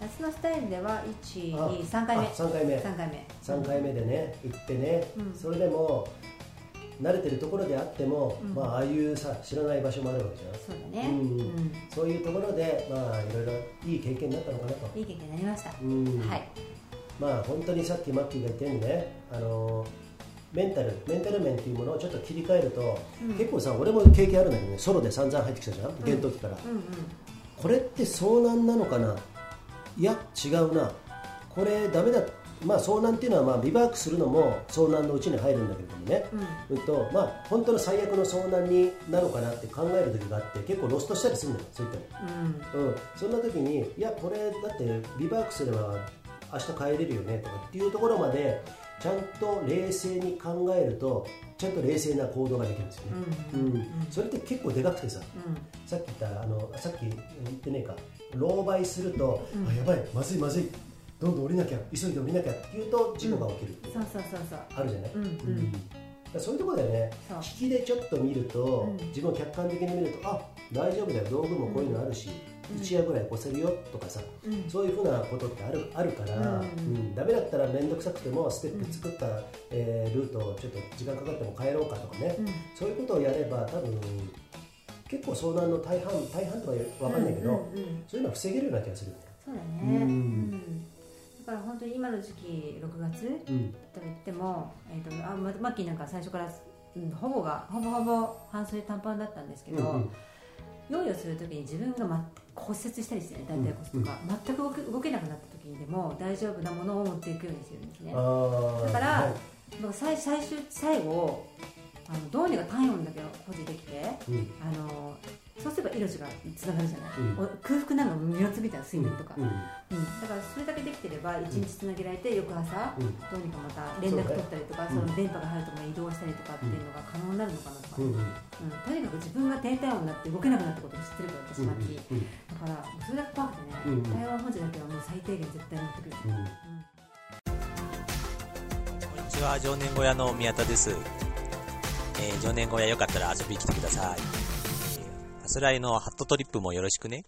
夏のスタイルではあ123回目。あ3回目。3回目。3回目でね行ってね、うん。それでも慣れてるところであっても、うん。まあああいうさ知らない場所もあるわけじゃん。そうだね、うんうん。そういうところでまあいろいろいい経験になったのかなと、いい経験になりました、うん。はい。まあ本当にさっきマッキーが言ったようにねあのメンタルメンタル面っていうものをちょっと切り替えると、うん。結構さ俺も経験あるんだけどねソロで散々入ってきたじゃん厳冬期から、うんうん。これって遭難なのかな？いや違うな。これダメだ。まあ遭難っていうのはまあビバークするのも遭難のうちに入るんだけれどもね、うん。うんとまあ、本当の最悪の遭難になのかなって考える時があって結構ロストしたりするのよそういったの。うん。うん、そんな時にいやこれだってビバークすれば明日帰れるよねとかっていうところまでちゃんと冷静に考えるとちゃんと冷静な行動ができるんですよね、うん。うん。それって結構でかくてさうん。さっき言ったあのさっき言ってねえか狼狽すると、うん。あやばいまずいまずいどんどん降りなきゃ急いで降りなきゃっていうと事故が起きる、そうそうそうそう。あるじゃない、うんそういうところでね。そう。引きでちょっと見ると、うん。自分を客観的に見るとあ大丈夫だよ道具もこういうのあるし、うん。一夜ぐらい越せるよとかさ、うん。そういうふうなことってあるあるから、うん。うん。ダメだったら面倒くさくてもステップ作った、えールートをちょっと時間かかっても帰ろうかとかね、うん。そういうことをやれば多分結構遭難の大半大半とかわかんないけど、うんうんうん。そういうのは防げるような気がするよね。そうだね、うん。うんだから本当に今の時期6月うん。と言っても、えー、とあママッキーなんか最初から、うん、ほぼがほぼほぼ半袖短パンだったんですけど、うんうん。用意をするときに自分が、ま、骨折したりしてね大腿骨とか、全く動け動けなくなった時にでも大丈夫なものを持っていくようにしてるんですね。だからはい。最最終最後あのどうにか体温だけを保持できてうん。あのそうすれば命がつながるじゃない、うん。お空腹なんか身をつびたら睡眠とか、うん。うん。だからそれだけできてれば一日つなげられて翌朝、うん。どうにかまた連絡取ったりとかそ,、の電波が入るところに移動したりとかっていうのが可能になるのかなとか、うん。うん。うん。とにかく自分が低体温になって動けなくなったことを知ってるから私マッキー、うん。だからそれだけ怖くてね、うん。体温保持だけはもう最低限絶対持ってくる、うん。うんこんにちは、常年小屋の宮田です。えー常年小屋よかったら遊びに来てください。らいのハットトリップもよろしくね。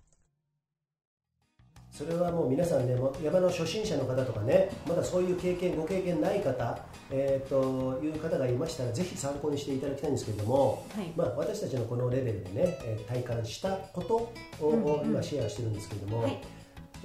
それはもう皆さんね山の初心者の方とかねまだそういう経験ご経験ない方、えー、という方がいましたらぜひ参考にしていただきたいんですけれども、はい。まあ、私たちのこのレベルでね、えー体感したことを、うんうん今シェアしてるんですけれども、はい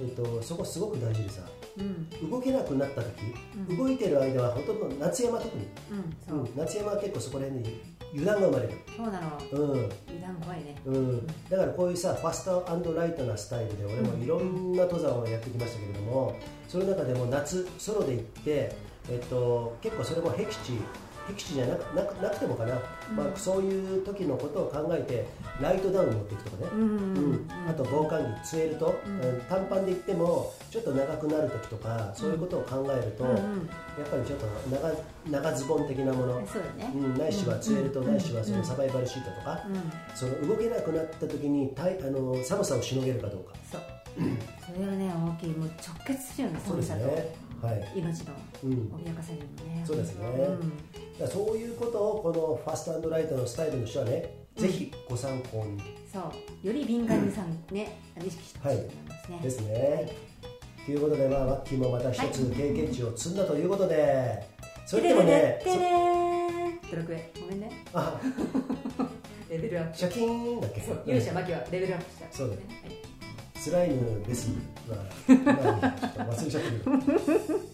えー、とそこすごく大事でさうん。動けなくなった時、うん。動いてる間はほとんど夏山特に、うんそう。う、ん、夏山は結構そこら辺に油断が生まれる、そうなの。うん。油断怖いね。うん、だからこういうさファストライトなスタイルで俺もいろんな登山をやってきましたけれどもその中でも夏ソロで行って、えっと、結構それも僻地僻地じゃなくなくなくてもかな、まあ、そういう時のことを考えてライトダウン持っていくとかね、うんあと防寒着据えると、短パンで行ってもちょっと長くなる時とかそういうことを考えると、やっぱりちょっと長長ズボン的なもの、そうだね。うん、ないしは据えると、うん。ないしはそのサバイバルシートとか、うん。その動けなくなった時にたいあの寒さをしのげるかどうか。そう。それはね大きいもう直結するよねそうです寒さね命のうん、脅かされるのね。そうですね。そういうことをこのファストライトのスタイルの人はね、ぜひご参考に。そう。より敏感にさんね意識してほしいと思いますね。ですね。ということで、まあ、マッキーもまた一つ経験値を積んだということで、それでもね、てれドラクエごめんね。レベルアップ。シャキーンだっけ？勇者マキはレベルアップした。そうだねはいスライムベスは、まあ、忘れちゃってる。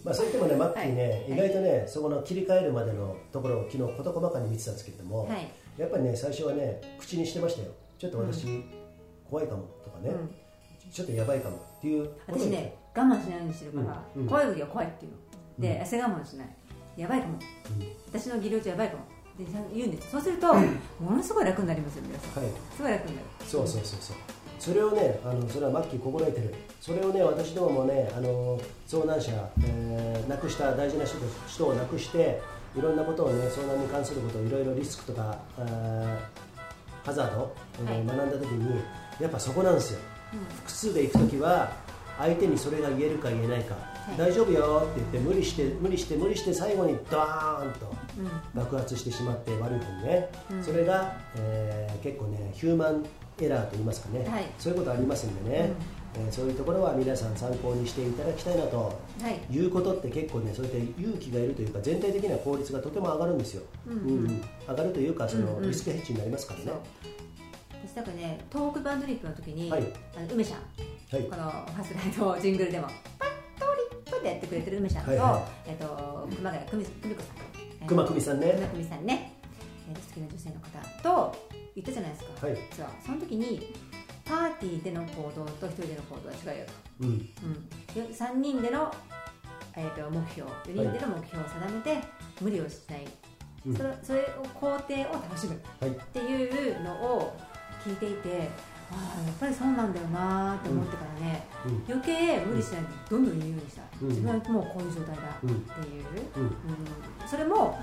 まあそう言ってもねマッキーね、はい意外とねそこの切り替えるまでのところを昨日事細かに見てたんですけれども、はい。やっぱりね最初はね口にしてましたよ。ちょっと私、怖いかもとかね、うん。ちょっとやばいかもっていう私ね我慢しないようにしてるから、うん。うん。怖い時は怖いっていうの。で、汗我慢しない。やばいかも。私の技量値やばいかも。で言うんですそうすると、ものすごい楽になりますよ皆さん。はい。すごい楽になる。そうそうそうそうそれをねあのそれはマッキー心得てる。それをね私どももねあの遭難者、えー亡くした大事な人と人を亡くしていろんなことをね遭難に関することをいろいろリスクとかあーハザード、えーはい。学んだ時にやっぱそこなんですよ、複数で行く時は相手にそれが言えるか言えないか、い。大丈夫よって言って無理して無理して無理して最後にドーンとうん。爆発してしまって悪い方にね、うん。それが、えー結構ねヒューマンエラーと言いますかね、はい。そういうことありますんでね、えーそういうところは皆さん参考にしていただきたいなとはい。いうことって結構ねそういった勇気がいるというか全体的な効率がとても上がるんですよ、うんうん。うん上がるというかそのうんうん。リスクヘッジになりますからね、そう。私なんかね東北バンドリップの時に、はい。あの梅ちゃん。はい。このファスライトジングルでもパッとリップでやってくれてる梅ちゃんと,、はいはえっと熊谷久美子さん。えー熊久美さんね。熊久美さんね、えー好きな女性の方と言ったじゃないですか、はい。実はその時にパーティーでの行動と一人での行動は違うよと、うん。うん、で3人での、えー、と目標。4人での目標を定めて、無理をしない、うん。それそれを工程を楽しむ。はい。っていうのを聞いていてああやっぱりそうなんだよなーって思ってからね、うん。余計無理しないでどんどん言うようにした、うん。自分はもうこういう状態だっていう、うん。うん。それも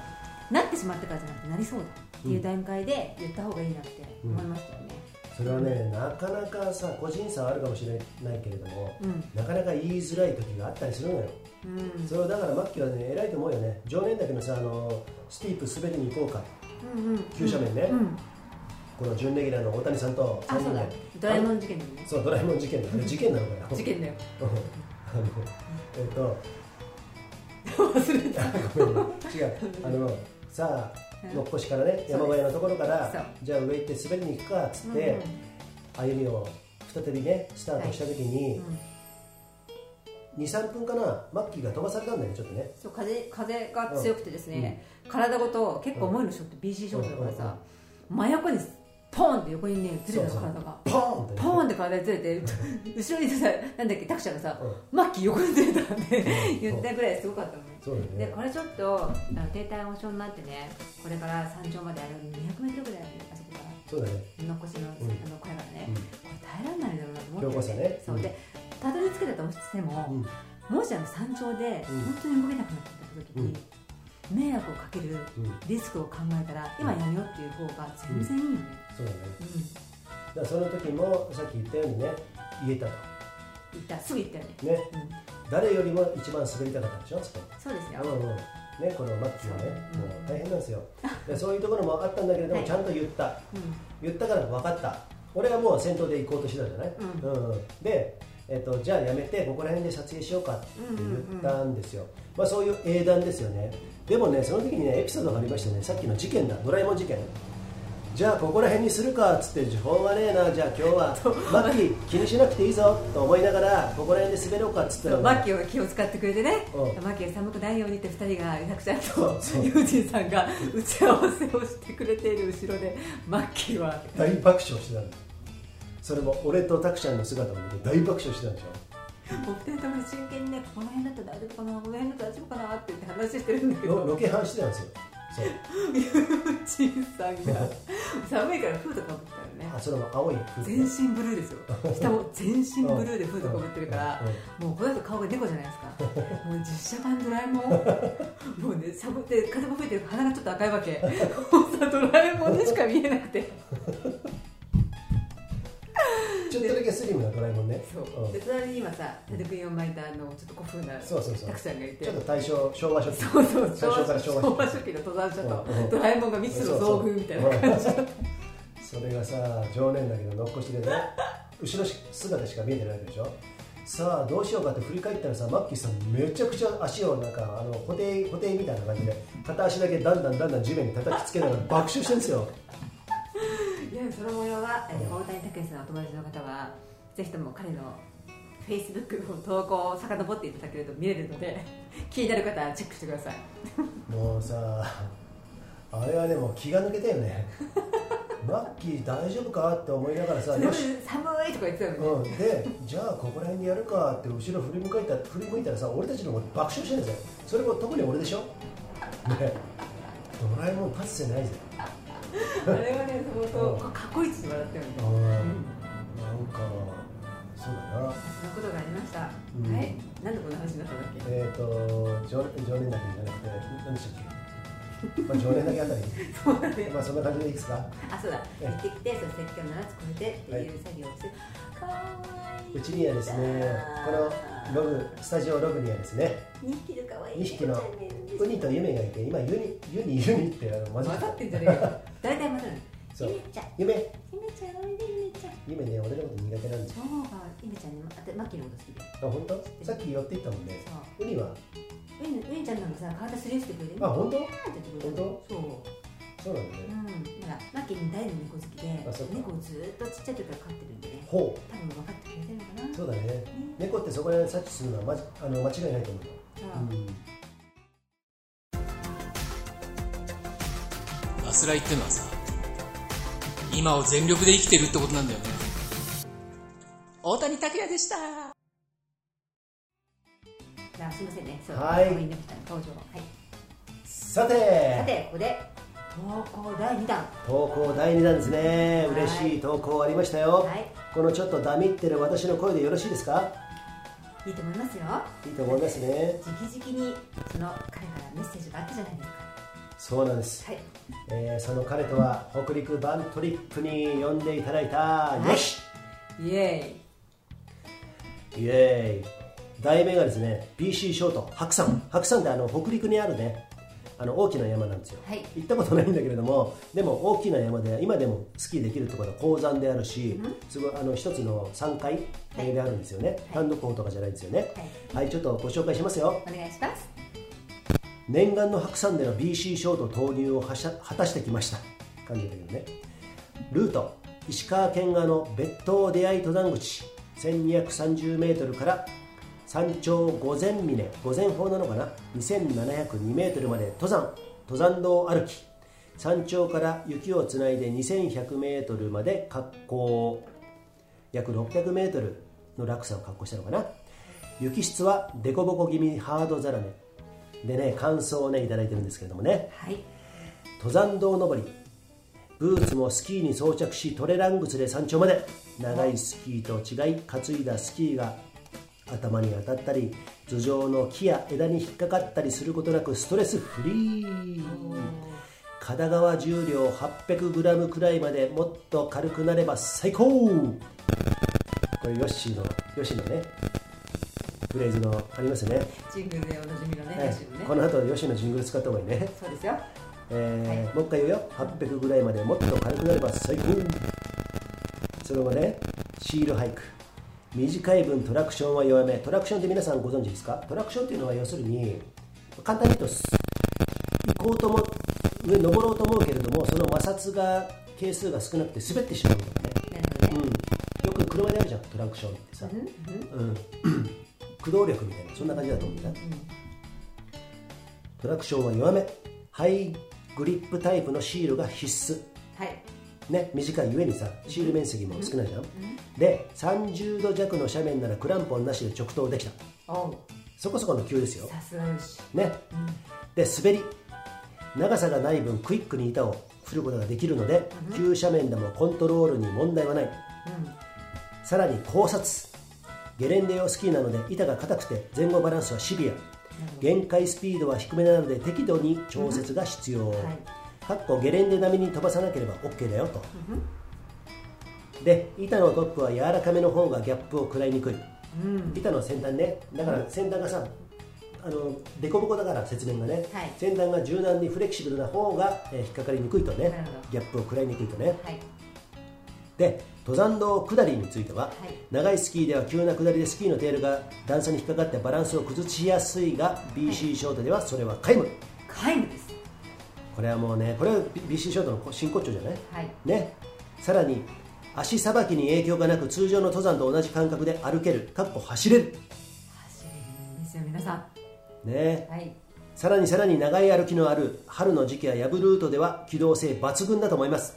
なってしまってからじゃなくてなりそうだっていう段階で言った方がいいなって思いましたよね、それはねなかなかさ個人差はあるかもしれないけれどもうん。なかなか言いづらい時があったりするのよ。うん。それをだからマッキーはね偉いと思うよね。常年だけのさあのスティープ滑りに行こうか。うんうん。急斜面ね。うん。この準レギュラーの大谷さんと3あそうだ。人で。ドラえもん事件でね。そうドラえもん事件あれ事件なのかよ 事件だよ。えっと 忘れた。違う。あのさあうん。のっこしからね山小屋のところからじゃあ上行って滑りに行くかっつって、うんうん。歩みを再びねスタートした時に、23分かなマッキーが飛ばされたんだよねちょっとね。そう風風が強くてですね、体ごと結構重いのショット BC ショットだからさ、真横にポーンって横にねずれた体が。ポーンって。ねポーンって体がずれて 後ろにさなんだっけタクシーがさ、うマッキー横にずれたって言ったぐらいすごかったのねそうね。でこれちょっとあの低体温症になってねこれから山頂まで歩く200メートルぐらいあそこからそうだね。残しの,、うん。あの小屋からね、うん。これ耐えられないだろうなと思って、ね。そう。でたどり着けたとしても、うん。もしあの山頂でうん。本当に動けなくなった時に、迷惑をかけるうん。リスクを考えたら今やめようっていう方が全然いいよね、そうだね。うん。だその時もさっき言ったようにね言えたと。言った。すぐ言ったよね、ね。うん、誰よりも一番滑りたかったでしょ？そこ。そうですよ、うんうん。ね、このマッキーはね、う。んもう大変なんですよ。でそういうところもあったんだけれども、はい。ちゃんと言った。うん。言ったから分かった。俺はもう先頭で行こうとしてたじゃない、ううんでえっと、じゃあやめてここら辺で撮影しようかって言ったんですよ、まあ、そういう英断ですよね。でもねその時にねエピソードがありましてねさっきの事件だ。ドラえもん事件じゃあここら辺にするかっつってしょうがねえなじゃあ今日は。マッキー気にしなくていいぞ。と思いながらここら辺で滑ろうかっつったらそうマッキーは気を使ってくれてね。うん。マッキーが寒くないようにって2人がゆなくちゃんとそう。そうユージンさんが打ち合わせをしてくれている後ろでマッキーは。大爆笑してたんだそれも俺とタクちゃんの姿を見て大爆笑してたんでしょ。お二人とも真剣にねこの辺だったら大丈夫かなこの辺だったら大丈夫かなって言って話してるんだけど。ロロケハンしてたんですよそう。ユージンさんが寒いからフードかぶったよね。あそれも青い服全身ブルーですよ。下も全身ブルーでフードかぶってるからうん。もうこの人顔が猫じゃないですか。もう実写版ドラえもん。もうね寒って風も吹いてる鼻がちょっと赤いわけ。もうさドラえもんでしか見えなくて ちょっとだけスリムなドラえもんね。そう、ん。で隣に今さ手でくんを巻いたあのちょっと古風なそうそうそう。たくさんがいて。ちょっと大正昭和初期。そうそう最初から昭和昭和初期の登山者とうん。うん。ドラえもんが未知の遭遇みたいな感じ。それがさ常念だけど残しでね。後ろ姿しか見えてないわけでしょ。さあどうしようかって振り返ったらさマッキーさんめちゃくちゃ足をなんかあの固定固定みたいな感じで片足だけだんだんだんだん地面に叩きつけながら爆笑してるんですよいやその模様は、えー大谷武さんのお友達の方はぜひとも彼のフェイスブックの投稿を遡っていただけると見れるので 気になる方はチェックしてください。もうさあれはねもう気が抜けたよね。マッキー大丈夫かって思いながらさ寒いとか言ってたよね、うん、でじゃあここら辺にやるかって後ろ振り向いた振り向いたらさ俺たちの方で爆笑してるんですよそれも特に俺でしょ。ねドラえもんかつてないぜあれはね相当過去一に笑ったよねうん。なんかそうだな。そんなことがありました、うん。はい。なんでこんな話になったんだっけ？えっ、ー、と常常年だけじゃなくて何でしたっけ？まあ常年だけあたり。そうだね。まあそんな感じでいいですか？あそうだ。え行ってきてその説教7つ超えてっていう作業をして、かわいい。うちにはですねこのログスタジオログにはですね2匹のかわいい2匹のウニとユメがいて今ユニユニユニってあの混ざってんじゃねえよ大体混ざるそう。ゆめちゃん。ユメゆめちゃんおいでゆめちゃん。ユメね俺のこと苦手なんです。よそう。がゆめちゃんにもあてマッキーのこと好きで。あ本当？さっき寄っていったもんね。そう。ウニは？ウニウニちゃんなんかさ体すり寄せてくれるあ本当？って言ってくれる本そう。そうなんだね。うん。だからマッキーに大の猫好きであそうか。猫をずーっとちっちゃい時から飼ってるんでね。ほ多分分かってくれてるのかな。うそうだね。猫ってそこら辺察知するのはまじあの間違いないと思う。ようんアスライってのはさ今を全力で生きてるってことなんだよね。大谷拓也でした。あすみませんね。そうはい。登場。はい。さて。さてここで投稿第2弾。投稿第2弾ですね。はい。嬉しい投稿ありましたよ、はい。このちょっとダミってる私の声でよろしいですか？いいと思いますよ。いいと思いますね。直々にその彼からメッセージがあったじゃないですかそうなんです、はい。えーその彼とは北陸バントリップに呼んでいただいた、い。よし。イエイ。エーイ。題名がですね BC ショート白山。白山ってあの北陸にあるねあの大きな山なんですよ、はい。行ったことないんだけれどもでも大きな山で今でもスキーできるところは高山であるし、すごいあの一つの3階であるんですよね、単独校とかじゃないんですよね。はい、ちょっとご紹介しますよ。ーイお願いします念願の白山での BC ショート投入をはしゃ果たしてきました。感じだけどね。ルート石川県側の別当出会い登山口 1230m から山頂御前峰御前峰なのかな？2702m まで登山登山道歩き山頂から雪をつないで 2100m まで滑降。約 600m の落差を確保したのかな？雪質は凸凹気味ハードザラメ。でね感想をねいただいてるんですけれどもね。はい。登山道登り。ブーツもスキーに装着しトレラン靴で山頂まで。長いスキーと違い担いだスキーが頭に当たったり頭上の木や枝に引っかかったりすることなくストレスフリー。片側重量 800g くらいまでもっと軽くなれば最高。これヨッシーのヨッシーのねフレーズのありますよね、ジングルでおなじみのねはいね。この後ヨッシーのジングル使った方がいいね。そうですよ。えーもう一回言うよ。800ぐらいまでもっと軽くなれば最高。その後ねシールハイク短い分トラクションは弱め。トラクションって皆さんご存知ですか？トラクションっていうのは要するに簡単に言うとす行こうとも上登ろうと思うけれどもその摩擦が係数が少なくて滑ってしまうとかね、ね、うん、よく車であるじゃんトラクションってさ、うん、駆動力みたいなそんな感じだと思うん。だ、トラクションは弱めハイグリップタイプのシールが必須。はい。ね、短いゆえにさシール面積も少ないじゃん、で30度弱の斜面ならクランポンなしで直投できた。そこそこの急ですよ。さすがよしね、で滑り。長さがない分クイックに板を振ることができるので、急斜面でもコントロールに問題はない、さらに考察ゲレンデ用スキーなので板が硬くて前後バランスはシビア。限界スピードは低めなので適度に調節が必要、かっこゲレンデ並みに飛ばさなければ OK だよと、で板のトップは柔らかめの方がギャップを食らいにくい、板の先端ね。だから先端がさあの凸凹だから雪面がね、はい。先端が柔軟にフレキシブルな方が、えー引っかかりにくいとね。ギャップを食らいにくいとね。はいで登山道下りについては、い。長いスキーでは急な下りでスキーのテールが段差に引っかかってバランスを崩しやすいが BC ショートではそれは皆無、皆無です。これはもうねこれは BC ショートの真骨頂じゃない？はい。ね。さらに足さばきに影響がなく通常の登山と同じ感覚で歩ける。かっこ走れる。走れるんですよ皆さね。んはい。さらにさらに長い歩きのある春の時期やヤブルートでは機動性抜群だと思います。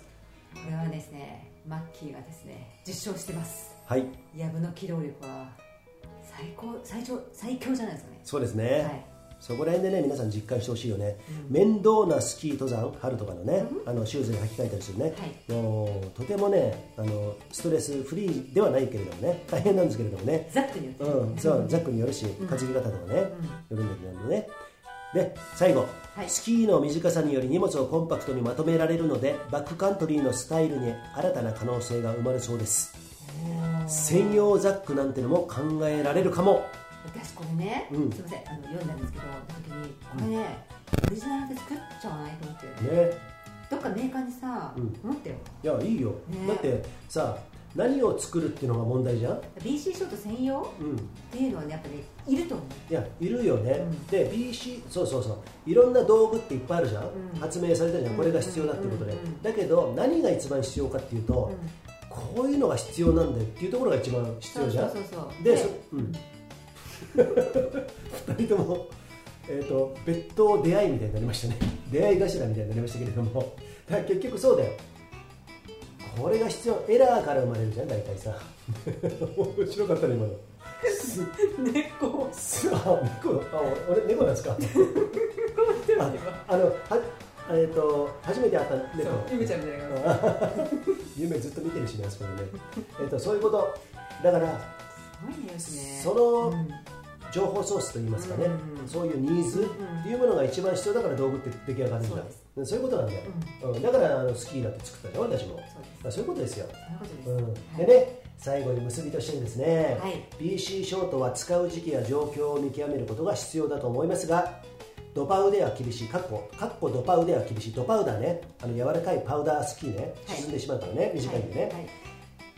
これはですねマッキーがですね実証してます。はい。ヤブの機動力は最高最長最強じゃないですかね。そうですね、はい。そこら辺でね皆さん実感してほしいよね、面倒なスキー登山春とかのね、あのシューズに履き替えたりするね、もうとてもねあのストレスフリーではないけれどもね大変なんですけれどもね。ザックによって、うん、そうザックによるし担ぎ方とかね、よるんだけどねで最後、はい。スキーの短さにより荷物をコンパクトにまとめられるのでバックカントリーのスタイルに新たな可能性が生まれそうです。専用ザックなんてのも考えられるかも。私これね、うん。すいませんあの読んだんですけど時にこれね、オリジナルで作っちゃわないと思って、ねどっかメーカーにさ、うん。思ったよいやいいよ、ねだってさ何を作るっていうのが問題じゃん？BC ショート専用？うん。っていうのはねやっぱねいると思う。いやいるよね、うん。で BC そうそうそう。いろんな道具っていっぱいあるじゃん、うん。発明されたじゃん。これが必要だっていうことで、だけど何が一番必要かっていうと、こういうのが必要なんだよっていうところが一番必要じゃん。そうそうそうでうん。2人とも、えー、と別途出会いみたいになりましたね。出会い頭みたいになりましたけれども。だから結局そうだよこれが必要。エラーから生まれるじゃん大体さ。面白かったね今の。猫。す あ猫あ俺猫なんですか？ああのはえっ、と初めて会った猫。ゆめちゃんみたいな感 夢ずっと見てるしねあそこでね。えっとそういうこと。だからじすごいねよしね。そのうん情報ソースといいますかね、うんそういうニーズっていうものが一番必要だから道具って出来上がるんだ。うんそういうことなんだよ、うん。だからあのスキーだって作ったじゃん私も。そうそういうことですよ、そうん、でね最後に結びとしてですね、はい。BC ショートは使う時期や状況を見極めることが必要だと思いますがドパウでは厳しい。かっこかっこドパウでは厳しい。ドパウダーねあの柔らかいパウダースキーねはい。沈んでしまうからね、短いんでね、はい。はい。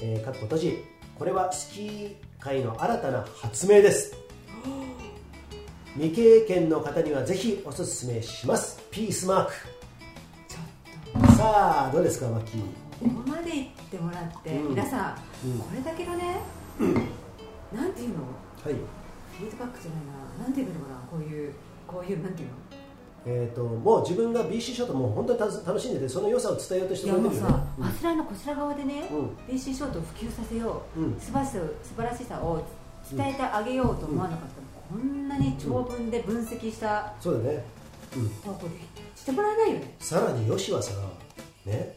えーかっこ閉じ。これはスキー界の新たな発明です。未経験の方にはぜひおすすめします。ピースマークさあどうですかマッキーここまで言ってもらって、うん。皆さん、うん。これだけのね、なんていうの？はい。フィードバックじゃないな。なんていうのかなこういうこういうなんていうの？えー、ともう自分が BC ショートも本当にたず楽しんでてその良さを伝えようとしていやもうさくれてるよね、うん。あちらのこちら側でね、う BC ショートを普及させよう、うん。素晴らしさ素晴らしさを伝えてあげようと思わなかったら、こんなに長文で分析したそうだね、うん、投稿でしてもらえないよね、さらによしはさね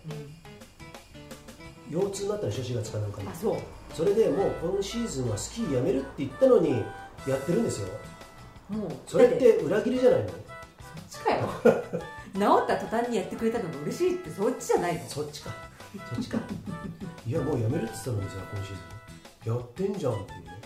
腰痛になったら初4月かなんかにあそう。それでもう今シーズンはスキーやめるって言ったのにやってるんですよ。もうそれっだて裏切りじゃないの？そっちかよ。治った途端にやってくれたのが嬉しいってそっちじゃないの？そっちか。そっちか。いやもうやめるって言ったのにさ今シーズン。やってんじゃんっていうね。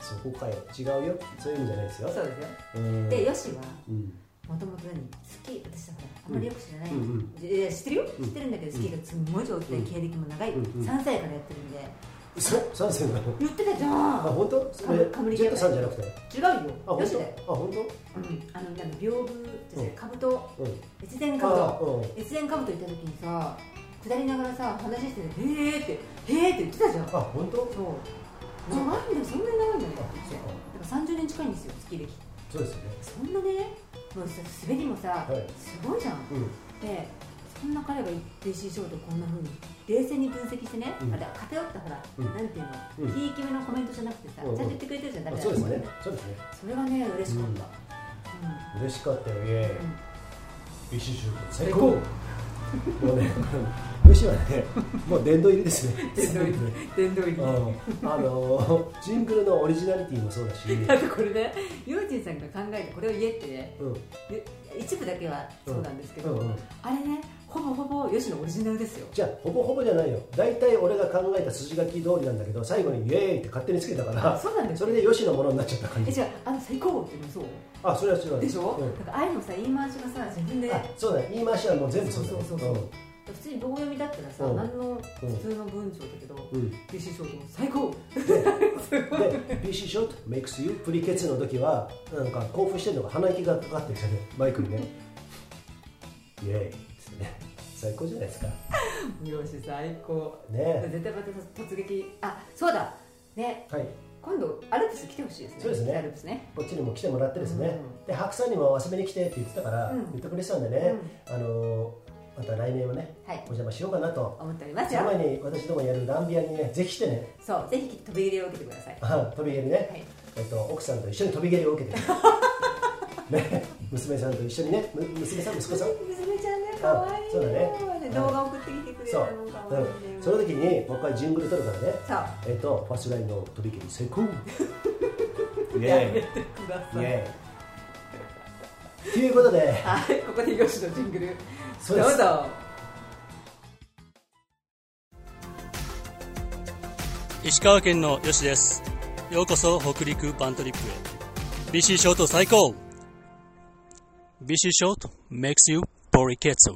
そこかよ。違うよ。そういう意味じゃないですよ。そうですよ。うん。でよしはうんもともと何？スキー。私はほらあんまりよく知らない、うんうん。いや知ってるよ、うん。知ってるんだけどスキーがすごい上手で経歴も長い、うんうん。3歳からやってるんで。嘘？参戦なの？言ってたじゃあん本当？それかぶりジェットさんじゃなくて？違うよ。あ本当？よしで。あ本当？うん。あのなんか屏風ですね。うん。かぶとうん。越前かぶと越前かぶと行った時にさ下りながらさ話してて「へーって「へーって言ってたじゃん。あ本当？そう。長いんだよ。そんなに長いんだよ。だから30年近いんですよスキー歴。そうですよね。そんなねもうさ滑りもさ、はい。すごいじゃん。うん。でそんな彼が言ってョートこんな風に冷静に分析してね、うん。あれ偏ったほら、うん。なんていうの、うん。ひいき目のコメントじゃなくてさ、うんうん。ちゃんと言ってくれてるじゃん誰あそうですね。もそうですね。それがね嬉しかった、嬉しかったよイエーイうん。うんビッシュシュート最高。もうね 虫はねもう殿堂入りですね。殿堂入り。あのージングルのオリジナリティもそうだし、だってこれねヨーチンさんが考えてこれを言えってね。うん。で一部だけはそうなんですけど、うんうんあれねほぼほぼ吉野オリジナルですよ。じゃあほぼほぼじゃないよ。大体俺が考えた筋書き通りなんだけど最後にイエーイって勝手につけたからあそうなんですそれで吉のものになっちゃった感じ。えじゃああの最高っていうのもそう。あそれは違うでしょ、うん。だからああいうのさ言い回しがさ自分で。あそうだ。ね言い回しはもう全部そうだね。そうそうそうそう普通に棒読みだったらさ、うん。何の普通の文章だけど、うん、うん PC ショートも最高。で PC ショット makes you プリケツの時はなんか興奮してるのが鼻息がかかってるんですよねマイクにね。イエーイ。ですね。最高じゃないですか。よし最高。ね。絶対また突撃。あそうだ。ね。はい。今度アルプス来てほしいですね。そうですね。アルプスね。こっちにも来てもらってですね、うで白さんにも遊びに来てって言ってたから、うん。言ってくれてたんでね、あのーまた来年はねはい。お邪魔しようかなと。思っておりますそのよ前に私どもやるランビアにねぜひ来てね。そうぜひ飛び入れを受けてください。あ飛び蹴りね、はい。えっと、奥さんと一緒に飛び蹴りを受けて ね。娘さんと一緒にね。む娘さん息子さん？娘ちゃんね可愛いよそうだね。で動画送ってきてくれるの可愛いんだようん。その時にもう一回ジングル撮るからね。そう。えっとファーストラインの飛び蹴り成功。イエーイ。てくだイさい。エーイ。ということで。はいここで吉野ジングルそうですどうぞ石川県のよしです。ようこそ北陸バントリップへ。BC ショート最高 !BC ショート makes you ポリケツ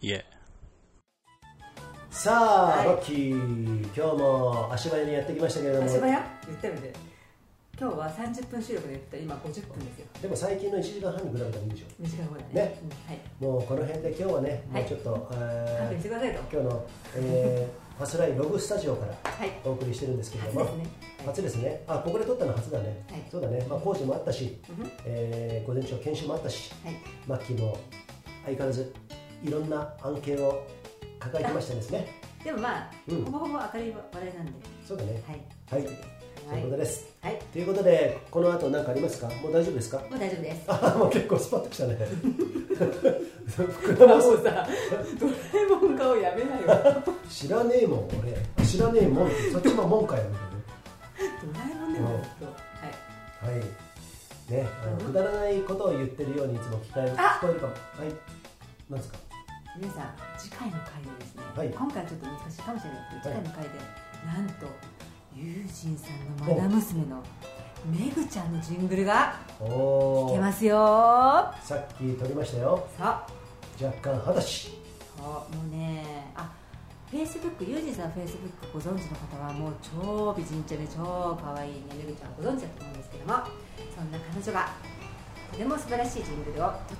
Yeah. さあ、はいロッキー今日も足早にやってきましたけれども足早？言ったよね今日は30分収録で言ったら今50分ですよ。でも最近の1時間半に比べたらいいでしょ。短い方だね。ね。うんはい。もうこの辺で今日はね、はい。もうちょっと、勘えー弁してくださいと。今日の、えー ファスラインログスタジオからはい。お送りしてるんですけれども。初ですね。初ですね。あここで撮ったの初だね、はい。そうだね、まあ、工事もあったし、うんうん。えー午前中は研修もあったしはい。マッキーも相変わらずいろんな案件を抱えてましたですね。でもまあ、うん。ほぼほぼ明るい話題なんで。そうだね。はい。はいということです、はい、はい、ということでこの後何かありますか？もう大丈夫ですか？もう大丈夫です。あもう結構スパッときたね。膨らます。もうさドラえもん顔やめなよ。知らねえもん俺。知らねえもんってそっちももんかよみたいなドラえもんでもはい。はい。ね、あのくだらないことを言ってるようにいつも聞こえる聞こえるかも。はい。なんですか？皆さん次回の回でですね、はい。今回はちょっと難しいかもしれないけど、はい。次回の回でなんとユージンさんのマダ娘のめぐちゃんのジングルが。聞けますよささっき撮りましたよ。あ若干二十歳。もうねあフェイスブックユージンさんフェイスブックご存知の方はもう超美人ちゃんで超可愛いねめぐちゃんご存知だと思うんですけどもそんな彼女がとても素晴らしいジングルを撮って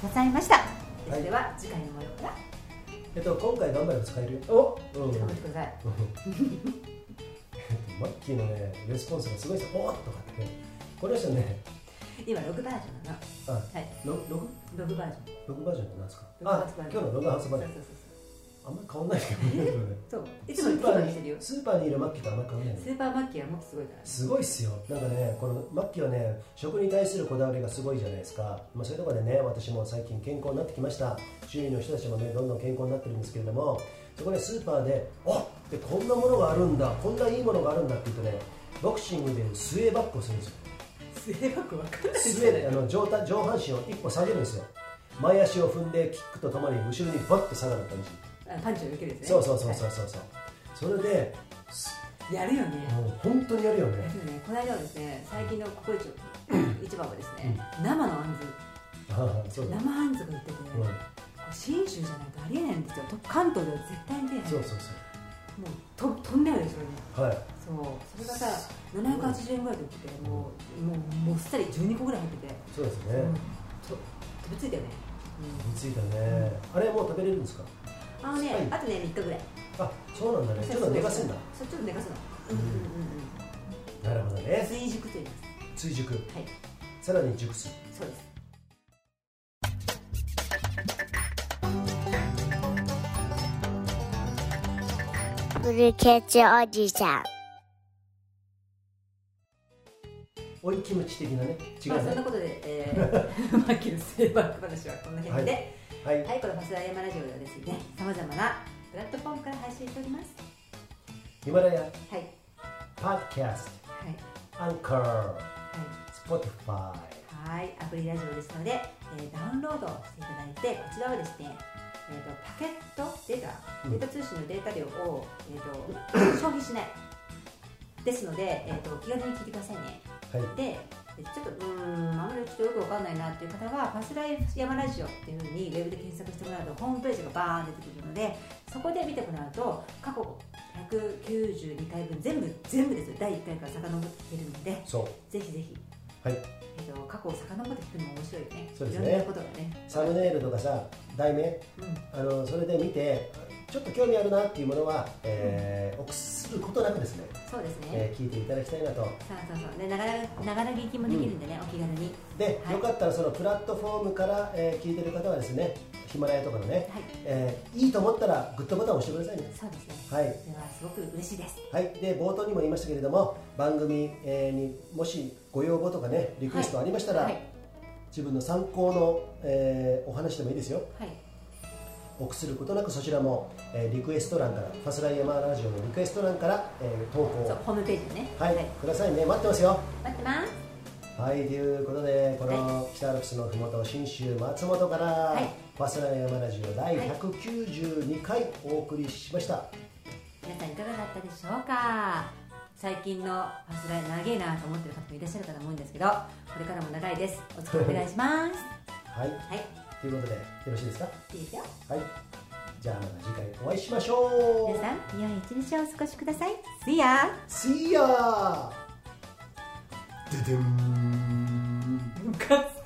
くださいましたでそれは次回の模様からえっと今回頑張れば使えるよ。おうん。頑張ってください マッキーのねレスポンスがすごいですよ。おーっとかってね。この人ね、今ログバージョンなはいロログログバージョンログバージョンってなんですか？あ今日のログ発売そう。そうそうあんまり変わんないけどね。そういスつもいつーパーにスーパーにいるマッキーとあんまり変わんないのス。ーパーマッキーはもっとすごいからねすごいっすよなんかねこのマッキーはね食に対するこだわりがすごいじゃないですか、まあ、そういうところでね私も最近健康になってきました周囲の人たちもねどんどん健康になってるんですけれどもそこでスーパーであでこんなものがあるんだこんないいものがあるんだって言うとねボクシングでスウェーバックをするんですよ。スウェーバック分かんない。スウェーであの上体上半身を一歩下げるんですよ。前足を踏んでキックとともに後ろにバッと下がる感じ。あパンチを受けるやつね。そうそうそうそうそうそう。それではいやるよね。もう本当にやるよね。ね。この間はですね最近のココイチ 市場はですね生のあんず。生あんずが売っててね信州じゃないとありえないんですよ。と関東では絶対に出ない。そうそうそうと飛んだよねそれねはい。そう。それがさ780円ぐらいで売っててもうもうもっさり12個ぐらい入ってて、そうですね、うん、と飛びついたよね、見ついたね、あれもう食べれるんですか？うん、あのね、はいあとね3日ぐらい。あそうなんだね。ちょっと寝かすんだ。そうちょっと寝かすの。うんうんなるほどうん。うんね。追熟と言います。追熟。はい。さらに熟す。そうですブルケツおじさん。追いキムチ的なね違まあそんなことで、えー、マッキーのセーバー話はこの辺で、はい。はい、このファスラヤマラジオではですね、さまざまなプラットフォームから配信しております。ヒマラヤはい、ポッドキャストはい、アンカーは Spotifyい、はい、アプリラジオですので、えーダウンロードしていただいて、こちらはですね、えー、とパケットデータ、うん。データ通信のデータ量を、えー、と 消費しない。ですので、えー、と気軽に聞いてくださいね。はい。で、ちょっとうーん、あんまりちょっとよくわかんないなっていう方は、ファスライフ山ラジオっていうふうにウェブで検索してもらうと、ホームページがバーン出てくるので、そこで見てもらうと、過去192回分、全部、全部ですよ、第1回から遡って聞けるので、ぜひぜひ、はいえっと、過去を遡って聞くのも面白いよね。そうですねいろんなことがね。サムネイルとかさ題名？うん、あのそれで見てちょっと興味あるなっていうものは、えー、臆することなくですね、そうですね。えー聞いていただきたいなとそうそうそう。で、ながら、ながら聞きもできるんでね、お気軽に。で、はいよかったらそのプラットフォームから、えー聞いてる方はですねヒマラヤとかのね、はい。えーいいと思ったらグッドボタンを押してくださいねそうですね。はいでは、すごく嬉しいです。はい、で冒頭にも言いましたけれども番組、えーにもしご要望とかねリクエストありましたら、はい。自分の参考の、えーお話でもいいですよはい。臆することなくそちらも、えーリクエスト欄からファスライヤマーラジオのリクエスト欄から、えー投稿。ホームページでね。はい、くださいね。待ってますよ。待ってます。はいということでこの北アルプスのふもと信州松本から、い。ファスライヤマラジオ第192回お送りしました、皆さんいかがだったでしょうか？最近のファスライ長いなと思ってる方もいらっしゃるかと思うんですけどこれからも長いです。お付き合いお願いします。はい。はいということでよろしいですか？いいですよ。はい。じゃあまた次回お会いしましょう。皆さん良い一日をお過ごしください。See ya! See ya! ででん。